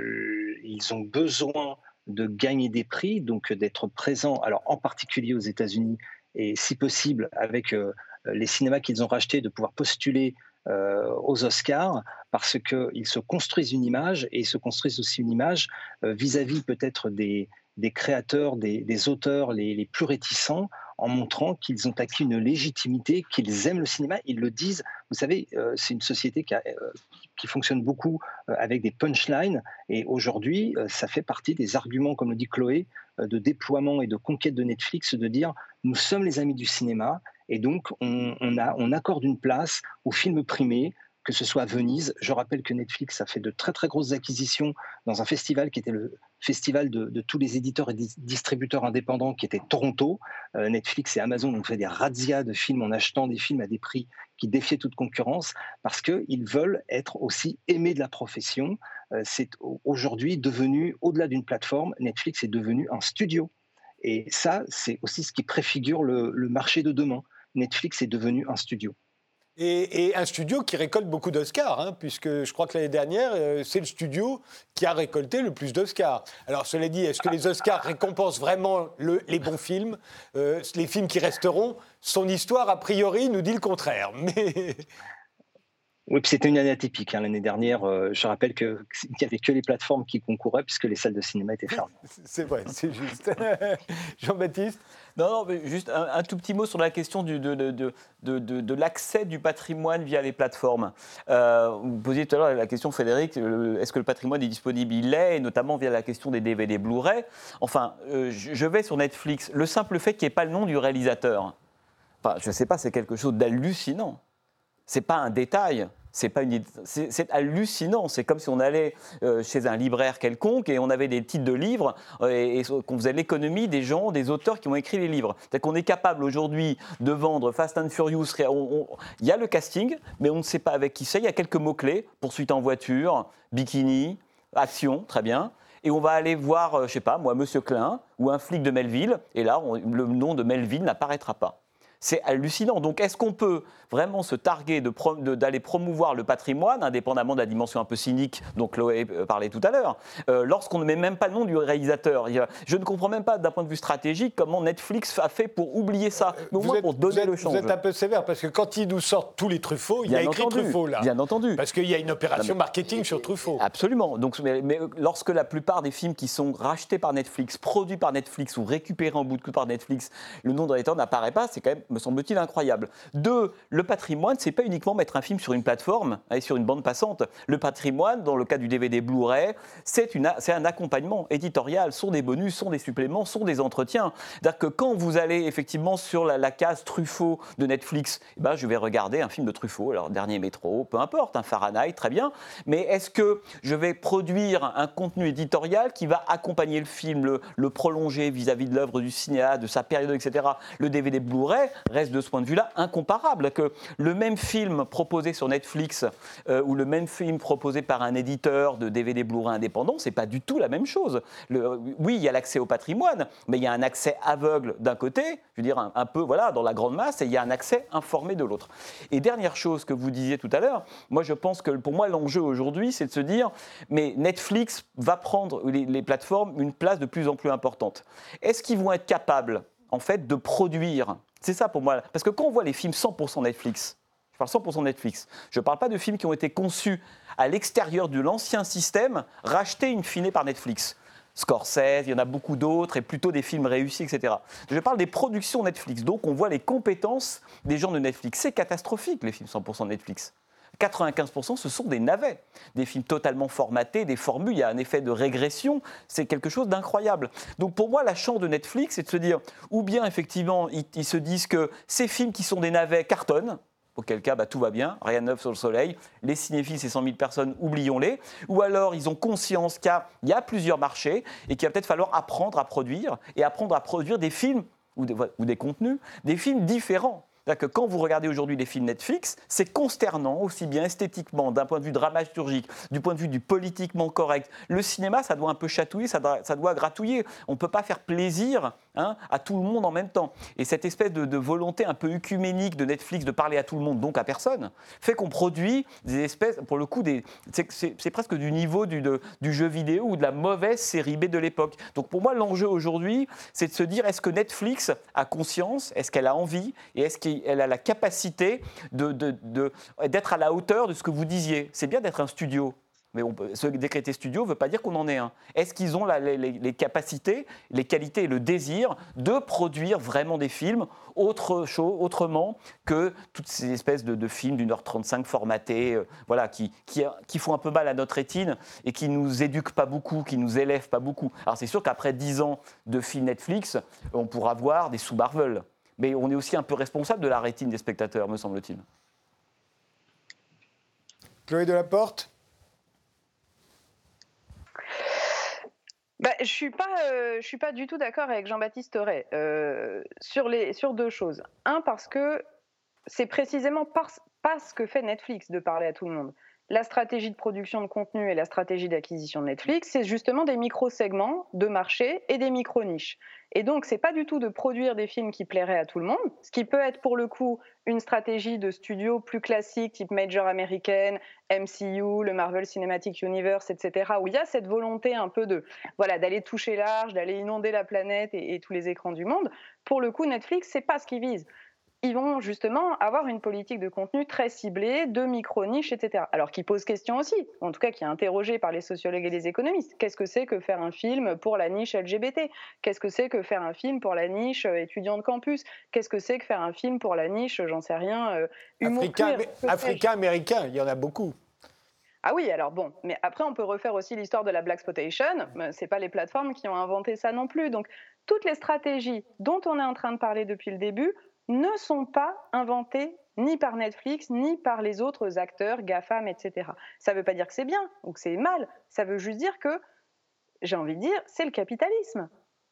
ils ont besoin de gagner des prix, donc d'être présents, alors en particulier aux États-Unis, et si possible avec euh, les cinémas qu'ils ont rachetés, de pouvoir postuler aux Oscars, parce qu'ils se construisent une image et ils se construisent aussi une image vis-à-vis peut-être des, des créateurs, des, auteurs les, plus réticents en montrant qu'ils ont acquis une légitimité, qu'ils aiment le cinéma, ils le disent. Vous savez, euh, c'est une société qui, euh, fonctionne beaucoup euh, avec des punchlines, et aujourd'hui, ça fait partie des arguments, comme le dit Chloé, de déploiement et de conquête de Netflix, de dire nous sommes les amis du cinéma, et donc on, on accorde une place aux films primés, que ce soit à Venise. Je rappelle que Netflix a fait de très très grosses acquisitions dans un festival qui était le festival de, tous les éditeurs et distributeurs indépendants qui était Toronto. Euh, Netflix et Amazon ont fait des razzias de films en achetant des films à des prix qui défiaient toute concurrence parce qu'ils veulent être aussi aimés de la profession. Euh, c'est aujourd'hui devenu, au-delà d'une plateforme, Netflix est devenu un studio. Et ça, c'est aussi ce qui préfigure le marché de demain. Netflix est devenu un studio. Et, un studio qui récolte beaucoup d'Oscars, hein, puisque je crois que l'année dernière, euh, c'est le studio qui a récolté le plus d'Oscars. Alors, cela dit, est-ce que les Oscars récompensent vraiment les bons films euh, Les films qui resteront? Son histoire, a priori, nous dit le contraire. Mais oui, puis c'était une année atypique. Hein, l'année dernière, euh, je rappelle qu'il n'y avait que les plateformes qui concouraient puisque les salles de cinéma étaient fermées. C'est vrai, c'est juste. Jean-Baptiste? Non, non, mais juste un, tout petit mot sur la question du, de, de, de, de l'accès du patrimoine via les plateformes. Euh, vous posiez tout à l'heure la question, Frédéric, est-ce que le patrimoine est disponible? Il l'est, et notamment via la question des DVD Blu-ray. Enfin, euh, je vais sur Netflix. Le simple fait qu'il n'y ait pas le nom du réalisateur, enfin, je ne sais pas, c'est quelque chose d'hallucinant c'est pas un détail. C'est pas une, c'est hallucinant. C'est comme si on allait euh, chez un libraire quelconque et on avait des titres de livres euh, et, qu'on faisait l'économie des gens, des auteurs qui ont écrit les livres. C'est qu'on est capable aujourd'hui de vendre Fast and Furious. Il y a le casting, mais on ne sait pas avec qui c'est. Il y a quelques mots clés poursuite en voiture, bikini, action, très bien. et on va aller voir, euh, je sais pas, moi, Monsieur Klein ou un flic de Melville, et là, le nom de Melville n'apparaîtra pas. C'est hallucinant. Donc, est-ce qu'on peut vraiment se targuer d'aller promouvoir le patrimoine, indépendamment de la dimension un peu cynique dont Chloé euh, parlait tout à l'heure, euh, lorsqu'on ne met même pas le nom du réalisateur? Je ne comprends même pas, d'un point de vue stratégique, comment Netflix a fait pour oublier ça, mais au moins pour donner le champ. Vous êtes un peu sévère, parce que quand ils nous sortent tous les Truffauts, il y a écrit Truffaut là. Bien entendu. Parce qu'il y a une opération marketing sur Truffaut. Absolument. Donc, mais, lorsque la plupart des films qui sont rachetés par Netflix, produits par Netflix ou récupérés en bout de coup par Netflix, le nom de réalisateur n'apparaît pas, c'est quand même, me semble-t-il, incroyable. Deux, le patrimoine, c'est pas uniquement mettre un film sur une plateforme et sur une bande passante. Le patrimoine, dans le cas du DVD Blu-ray, c'est un accompagnement éditorial, sont des bonus, sont des suppléments, sont des entretiens. C'est-à-dire que quand vous allez effectivement sur la, case Truffaut de Netflix, eh ben, je vais regarder un film de Truffaut, alors Dernier Métro, peu importe, un Fahrenheit, très bien. Mais est-ce que je vais produire un contenu éditorial qui va accompagner le film, le, prolonger vis-à-vis de l'œuvre du cinéaste, de sa période, etc. Le DVD Blu-ray reste de ce point de vue-là incomparable. Que le même film proposé sur Netflix euh, ou le même film proposé par un éditeur de DVD Blu-ray indépendant, c'est pas du tout la même chose. Le, oui, il y a l'accès au patrimoine, mais il y a un accès aveugle d'un côté, je veux dire un, peu voilà dans la grande masse, et il y a un accès informé de l'autre. Et dernière chose que vous disiez tout à l'heure, moi je pense que pour moi l'enjeu aujourd'hui, c'est de se dire, mais Netflix va prendre les plateformes une place de plus en plus importante. Est-ce qu'ils vont être capables en fait de produire c'est ça pour moi. Parce que quand on voit les films 100% Netflix, je parle 100% Netflix, je ne parle pas de films qui ont été conçus à l'extérieur de l'ancien système, rachetés in fine par Netflix. Scorsese, il y en a beaucoup d'autres, et plutôt des films réussis, etc. Je parle des productions Netflix. Donc on voit les compétences des gens de Netflix. C'est catastrophique, les films 100% Netflix. 95% ce sont des navets, des films totalement formatés, des formules, il y a un effet de régression, c'est quelque chose d'incroyable. Donc pour moi, la chance de Netflix, c'est de se dire, ou bien effectivement, ils, se disent que ces films qui sont des navets cartonnent, auquel cas bah, tout va bien, rien de neuf sur le soleil, les cinéphiles, ces 100 000 personnes, oublions-les, ou alors ils ont conscience qu'il y, a plusieurs marchés et qu'il va peut-être falloir apprendre à produire et apprendre à produire des films ou des contenus, des films différents que quand vous regardez aujourd'hui les films Netflix, c'est consternant, aussi bien esthétiquement, d'un point de vue dramaturgique, du point de vue du politiquement correct. Le cinéma, ça doit un peu chatouiller, ça doit gratouiller. On ne peut pas faire plaisir hein, à tout le monde en même temps. Et cette espèce de, volonté un peu œcuménique de Netflix de parler à tout le monde, donc à personne, fait qu'on produit des espèces, pour le coup, c'est presque du niveau du, du jeu vidéo ou de la mauvaise série B de l'époque. Donc pour moi, l'enjeu aujourd'hui, c'est de se dire, est-ce que Netflix a conscience, est-ce qu'elle a envie, et est-ce qu'il elle a la capacité d'être à la hauteur de ce que vous disiez? C'est bien d'être un studio, mais on peut, studio ne veut pas dire qu'on en est un. Est-ce qu'ils ont les, capacités, les qualités et le désir de produire vraiment des films autrement que toutes ces espèces de, films d'une heure 35 formatés, euh, voilà, qui, qui, font un peu mal à notre rétine et qui nous éduquent pas beaucoup, qui nous élèvent pas beaucoup. Alors c'est sûr qu'après 10 ans de films Netflix, on pourra voir des sous-Marvel mais on est aussi un peu responsable de la rétine des spectateurs, me semble-t-il. Chloé Delaporte? Bah, je suis, pas, euh, suis pas du tout d'accord avec Jean-Baptiste Ray euh, sur, sur deux choses. Un, parce que c'est précisément pas ce que fait Netflix de parler à tout le monde la stratégie de production de contenu et la stratégie d'acquisition de Netflix, c'est justement des micro-segments de marché et des micro-niches. Et donc, c'est pas du tout de produire des films qui plairaient à tout le monde, ce qui peut être pour le coup une stratégie de studio plus classique, type Major American, MCU, le Marvel Cinematic Universe, etc., où il y a cette volonté un peu de, voilà, d'aller toucher large, d'aller inonder la planète et, et tous les écrans du monde. Pour le coup, Netflix, c'est pas ce qu'ils vise ils vont justement avoir une politique de contenu très ciblée, de micro-niches, etc. Alors qui pose question aussi, en tout cas qui est interrogé par les sociologues et les économistes. Qu'est-ce que c'est que faire un film pour la niche LGBT Qu'est-ce que c'est que faire un film pour la niche euh, étudiant de campus? Qu'est-ce que c'est que faire un film pour la niche, j'en sais rien, euh, humour Africain, américain, il y en a beaucoup. Ah oui, alors bon, mais après on peut refaire aussi l'histoire de la black spotation. Euh, c'est pas les plateformes qui ont inventé ça non plus. Donc toutes les stratégies dont on est en train de parler depuis le début ne sont pas inventés ni par Netflix, ni par les autres acteurs, GAFAM, etc. Ça ne veut pas dire que c'est bien ou que c'est mal, ça veut juste dire que, j'ai envie de dire, c'est le capitalisme.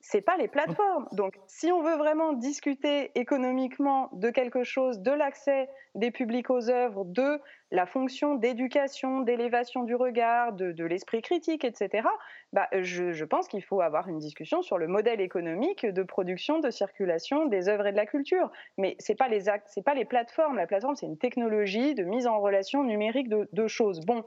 C'est pas les plateformes. Donc, si on veut vraiment discuter économiquement de quelque chose, de l'accès des publics aux œuvres, de la fonction d'éducation, d'élévation du regard, de, l'esprit critique, etc., bah, je, pense qu'il faut avoir une discussion sur le modèle économique de production, de circulation des œuvres et de la culture. Mais c'est pas les c'est pas les plateformes. La plateforme, c'est une technologie de mise en relation numérique de, de choses. Bon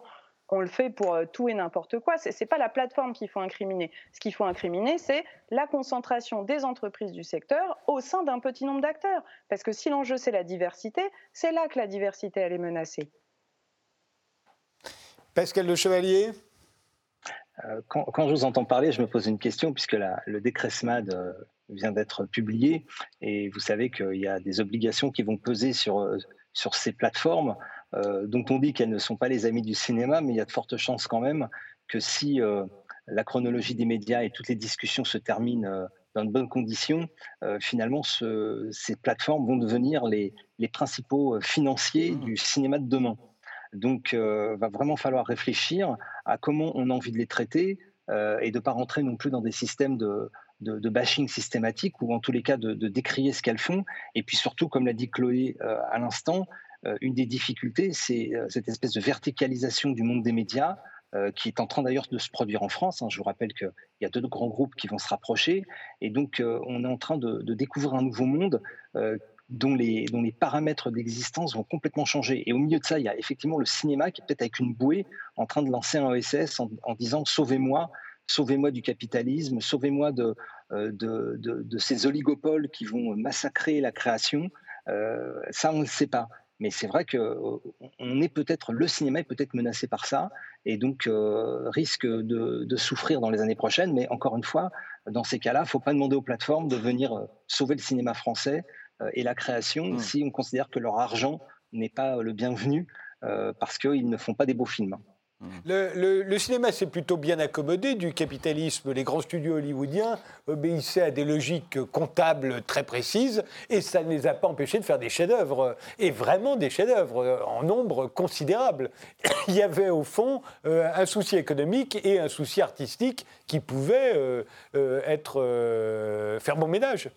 on le fait pour euh, tout et n'importe quoi. Ce n'est pas la plateforme qu'il faut incriminer. Ce qu'il faut incriminer, c'est la concentration des entreprises du secteur au sein d'un petit nombre d'acteurs. Parce que si l'enjeu, c'est la diversité, c'est là que la diversité, elle est menacée. Pascal Le Chevalier euh, quand, je vous entends parler, je me pose une question, puisque le décret SMAD euh, vient d'être publié, et vous savez qu'il y a des obligations qui vont peser sur, sur ces plateformes. Euh, dont on dit qu'elles ne sont pas les amies du cinéma, mais il y a de fortes chances quand même que si euh, la chronologie des médias et toutes les discussions se terminent euh, dans de bonnes conditions, finalement, ces plateformes vont devenir les, principaux financiers mmh. du cinéma de demain. Donc, il va vraiment falloir réfléchir à comment on a envie de les traiter et de ne pas rentrer non plus dans des systèmes de, de, bashing systématique ou en tous les cas de, de décrier ce qu'elles font. Et puis surtout, comme l'a dit Chloé à l'instant, une des difficultés, c'est euh, cette espèce de verticalisation du monde des médias euh, qui est en train d'ailleurs de se produire en France. Hein. Je vous rappelle qu'il y a deux grands groupes qui vont se rapprocher. Et donc, on est en train de, découvrir un nouveau monde dont, les, paramètres d'existence vont complètement changer. Et au milieu de ça, il y a effectivement le cinéma qui est peut-être avec une bouée en train de lancer un OSS en, disant Sauvez-moi, sauvez-moi du capitalisme, sauvez-moi de, ces oligopoles qui vont massacrer la création. ça, on ne le sait pas. Mais c'est vrai qu'on est peut-être, le cinéma est peut-être menacé par ça, et donc euh, risque de, souffrir dans les années prochaines. Mais encore une fois, dans ces cas-là, il ne faut pas demander aux plateformes de venir euh, sauver le cinéma français euh, et la création mmh. si on considère que leur argent n'est pas le bienvenu, parce qu'ils ne font pas des beaux films. Le, cinéma s'est plutôt bien accommodé du capitalisme. Les grands studios hollywoodiens obéissaient à des logiques comptables très précises et ça ne les a pas empêchés de faire des chefs-d'œuvre, et vraiment des chefs-d'œuvre en nombre considérable. Il y avait au fond euh, un souci économique et un souci artistique qui pouvaient euh, euh, être, faire bon ménage.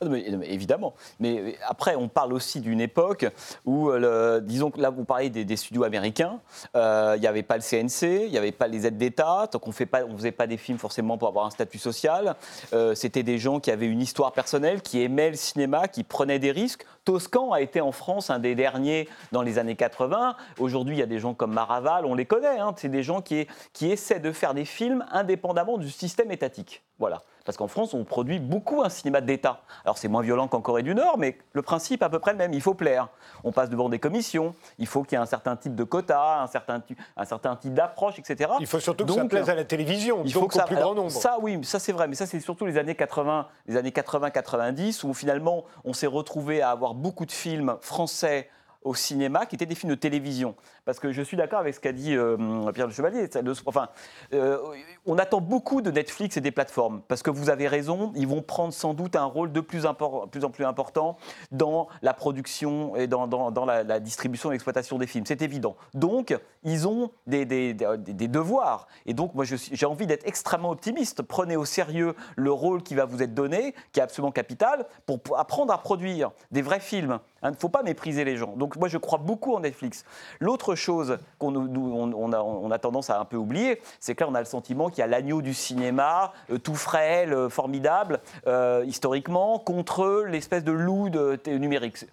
Ah, évidemment. Mais après, on parle aussi d'une époque où, euh, disons que là, vous parlez des, studios américains. Euh, il n'y avait pas le CNC, il n'y avait pas les aides d'État. Donc, on ne faisait pas des films forcément pour avoir un statut social. Euh, c'était des gens qui avaient une histoire personnelle, qui aimaient le cinéma, qui prenaient des risques. Toscan a été en France un des derniers dans les années 80. Aujourd'hui, il y a des gens comme Maraval, on les connaît. Hein. C'est des gens qui, qui essaient de faire des films indépendamment du système étatique. Voilà. Parce qu'en France, on produit beaucoup un cinéma d'État. Alors c'est moins violent qu'en Corée du Nord, mais le principe est à peu près le même. Il faut plaire. On passe devant des commissions. Il faut qu'il y ait un certain type de quota, un certain, un certain type d'approche, etc. Il faut surtout que ça plaise à la télévision, il faut que ça, au plus grand nombre. Ça, oui, ça c'est vrai. Mais ça, c'est surtout les années 80, les années 80-90, où finalement, on s'est retrouvé à avoir beaucoup de films français au cinéma qui étaient des films de télévision. Parce que je suis d'accord avec ce qu'a dit euh, Pierre Le Chevalier. Enfin, euh, on attend beaucoup de Netflix et des plateformes. Parce que vous avez raison, ils vont prendre sans doute un rôle de plus, en plus important dans la production et dans, la, distribution et l'exploitation des films. C'est évident. Donc, ils ont des, devoirs. Et donc, moi, j'ai envie d'être extrêmement optimiste. Prenez au sérieux le rôle qui va vous être donné, qui est absolument capital, pour apprendre à produire des vrais films. Il ne faut pas mépriser les gens. Donc, moi, je crois beaucoup en Netflix. L'autre chose qu'on on, a, tendance à un peu oublier, c'est que là, on a le sentiment qu'il y a l'agneau du cinéma, euh, tout frêle, euh, formidable, euh, historiquement, contre l'espèce de loup de, numérique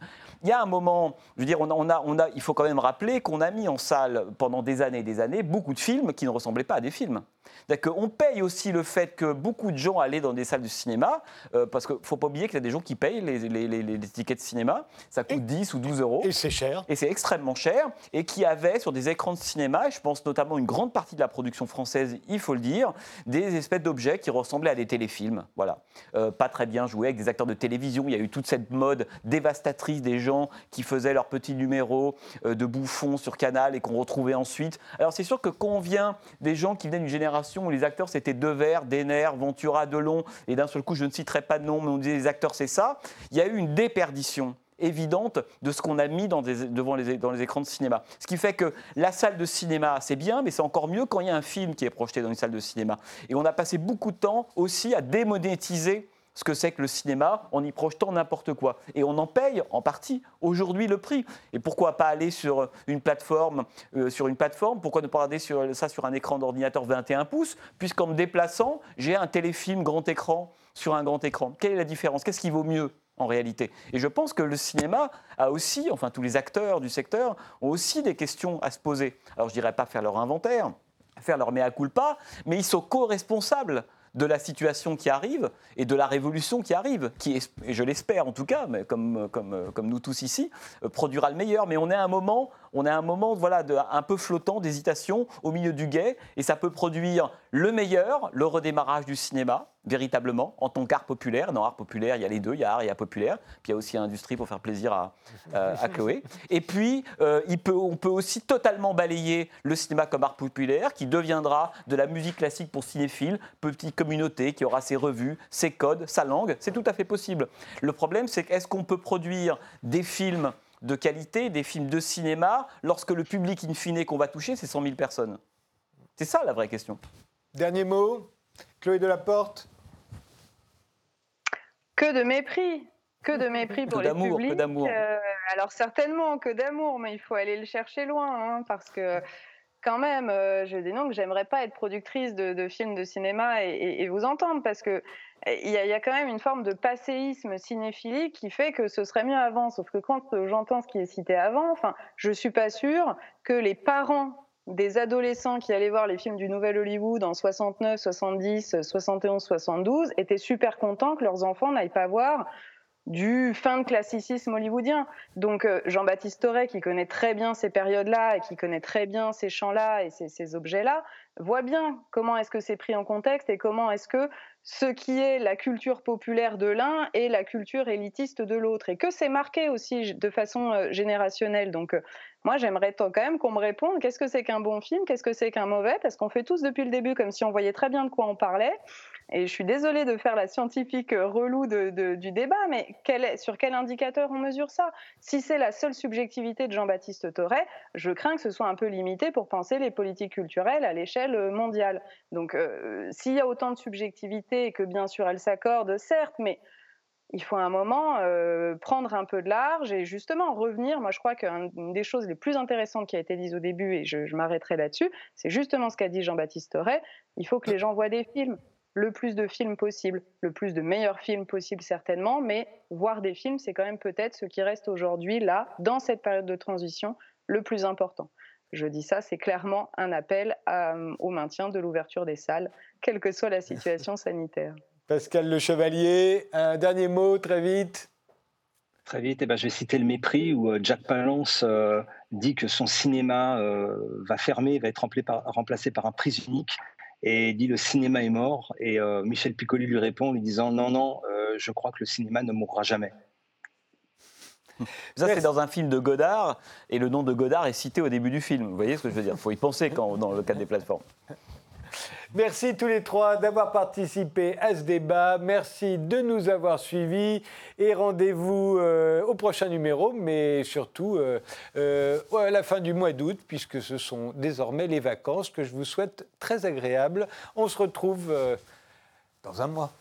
il y a un moment, je veux dire, on a, on a, il faut quand même rappeler qu'on a mis en salle pendant des années et des années beaucoup de films qui ne ressemblaient pas à des films. On paye aussi le fait que beaucoup de gens allaient dans des salles de cinéma, euh, parce qu'il ne faut pas oublier qu'il y a des gens qui payent les, les, tickets de cinéma. Ça coûte 10 ou 12 euros. Et c'est cher. Et c'est extrêmement cher. Et qui avaient sur des écrans de cinéma, je pense notamment une grande partie de la production française, il faut le dire, des espèces d'objets qui ressemblaient à des téléfilms. Voilà. Euh, pas très bien joués, avec des acteurs de télévision. Il y a eu toute cette mode dévastatrice des gens qui faisaient leurs petits numéros euh, de bouffons sur Canal et qu'on retrouvait ensuite. Alors c'est sûr que quand on vient des gens qui venaient d'une génération où les acteurs c'était Devers, Denner, Ventura, Delon, et d'un seul coup je ne citerai pas de nom, mais on disait les acteurs c'est ça, il y a eu une déperdition évidente de ce qu'on a mis devant dans les écrans de cinéma. Ce qui fait que la salle de cinéma, c'est bien, mais c'est encore mieux quand il y a un film qui est projeté dans une salle de cinéma. Et on a passé beaucoup de temps aussi à démonétiser ce que c'est que le cinéma en y projetant n'importe quoi. Et on en paye en partie aujourd'hui le prix. Et pourquoi pas aller sur une plateforme, euh, sur une plateforme Pourquoi ne pas regarder sur, ça sur un écran d'ordinateur 21 pouces Puisqu'en me déplaçant, j'ai un téléfilm grand écran sur un grand écran. Quelle est la différence? Qu'est-ce qui vaut mieux en réalité? Et je pense que le cinéma a aussi, enfin tous les acteurs du secteur ont aussi des questions à se poser. Alors je dirais pas faire leur inventaire, faire leur mea culpa, mais ils sont co-responsables de la situation qui arrive et de la révolution qui arrive, qui, et je l'espère en tout cas, mais comme, comme, comme nous tous ici, euh, produira le meilleur. Mais on est à un moment, on est un moment voilà, un peu flottant d'hésitation au milieu du guet, et ça peut produire le meilleur, le redémarrage du cinéma, véritablement, en tant qu'art populaire. Dans art populaire, il y a les deux, il y a art et il y a populaire. Puis il y a aussi industrie pour faire plaisir à, euh, à Chloé. Et puis, euh, il peut, on peut aussi totalement balayer le cinéma comme art populaire, qui deviendra de la musique classique pour cinéphiles, petite communauté qui aura ses revues, ses codes, sa langue. C'est tout à fait possible. Le problème, c'est est-ce qu'on peut produire des films de qualité, des films de cinéma, lorsque le public in fine qu'on va toucher, c'est 100 000 personnes? C'est ça la vraie question. Dernier mot, Chloé Delaporte que de mépris, que de mépris pour les publics. Que d'amour. Euh, alors certainement que d'amour, mais il faut aller le chercher loin, hein, parce que quand même, euh, je dis non que j'aimerais pas être productrice de, films de cinéma et, vous entendre, parce que il y, a quand même une forme de passéisme cinéphilique qui fait que ce serait mieux avant. Sauf que quand j'entends ce qui est cité avant, enfin, je suis pas sûre que les parents des adolescents qui allaient voir les films du Nouvel Hollywood en 69, 70, 71, 72 étaient super contents que leurs enfants n'aillent pas voir du fin de classicisme hollywoodien. Donc euh, Jean-Baptiste Toré, qui connaît très bien ces périodes-là et qui connaît très bien ces champs-là et ces, ces objets-là, voit bien comment est-ce que c'est pris en contexte et comment est-ce que ce qui est la culture populaire de l'un et la culture élitiste de l'autre, et que c'est marqué aussi de façon euh, générationnelle. Donc, euh, moi, j'aimerais quand même qu'on me réponde qu'est-ce que c'est qu'un bon film, qu'est-ce que c'est qu'un mauvais, parce qu'on fait tous depuis le début comme si on voyait très bien de quoi on parlait. Et je suis désolée de faire la scientifique euh, relou du débat, mais sur quel indicateur on mesure ça? Si c'est la seule subjectivité de Jean-Baptiste Torret, je crains que ce soit un peu limité pour penser les politiques culturelles à l'échelle mondiale. Donc, s'il y a autant de subjectivité, et que bien sûr elle s'accorde, certes, mais il faut à un moment euh, prendre un peu de large et justement revenir. Moi, je crois qu'une des choses les plus intéressantes qui a été dite au début, et je, m'arrêterai là-dessus, c'est justement ce qu'a dit Jean-Baptiste Ray. Il faut que les gens voient des films, le plus de films possible, le plus de meilleurs films possible certainement, mais voir des films, c'est quand même peut-être ce qui reste aujourd'hui là, dans cette période de transition, le plus important. Je dis ça, c'est clairement un appel au maintien de l'ouverture des salles, quelle que soit la situation sanitaire. Pascal Le Chevalier, un dernier mot très vite. Très vite, eh ben, je vais citer Le Mépris, où euh, Jack Palance euh, dit que son cinéma euh, va fermer, va être remplacé par un prix unique, et dit le cinéma est mort. Et Michel Piccoli lui répond en lui disant non, non, je crois que le cinéma ne mourra jamais. Ça, c'est dans un film de Godard, et le nom de Godard est cité au début du film. Vous voyez ce que je veux dire? Il faut y penser quand, dans le cadre des plateformes. Merci tous les trois d'avoir participé à ce débat. Merci de nous avoir suivis et rendez-vous euh, au prochain numéro, mais surtout euh, euh, à la fin du mois d'août, puisque ce sont désormais les vacances que je vous souhaite très agréables. On se retrouve dans un mois.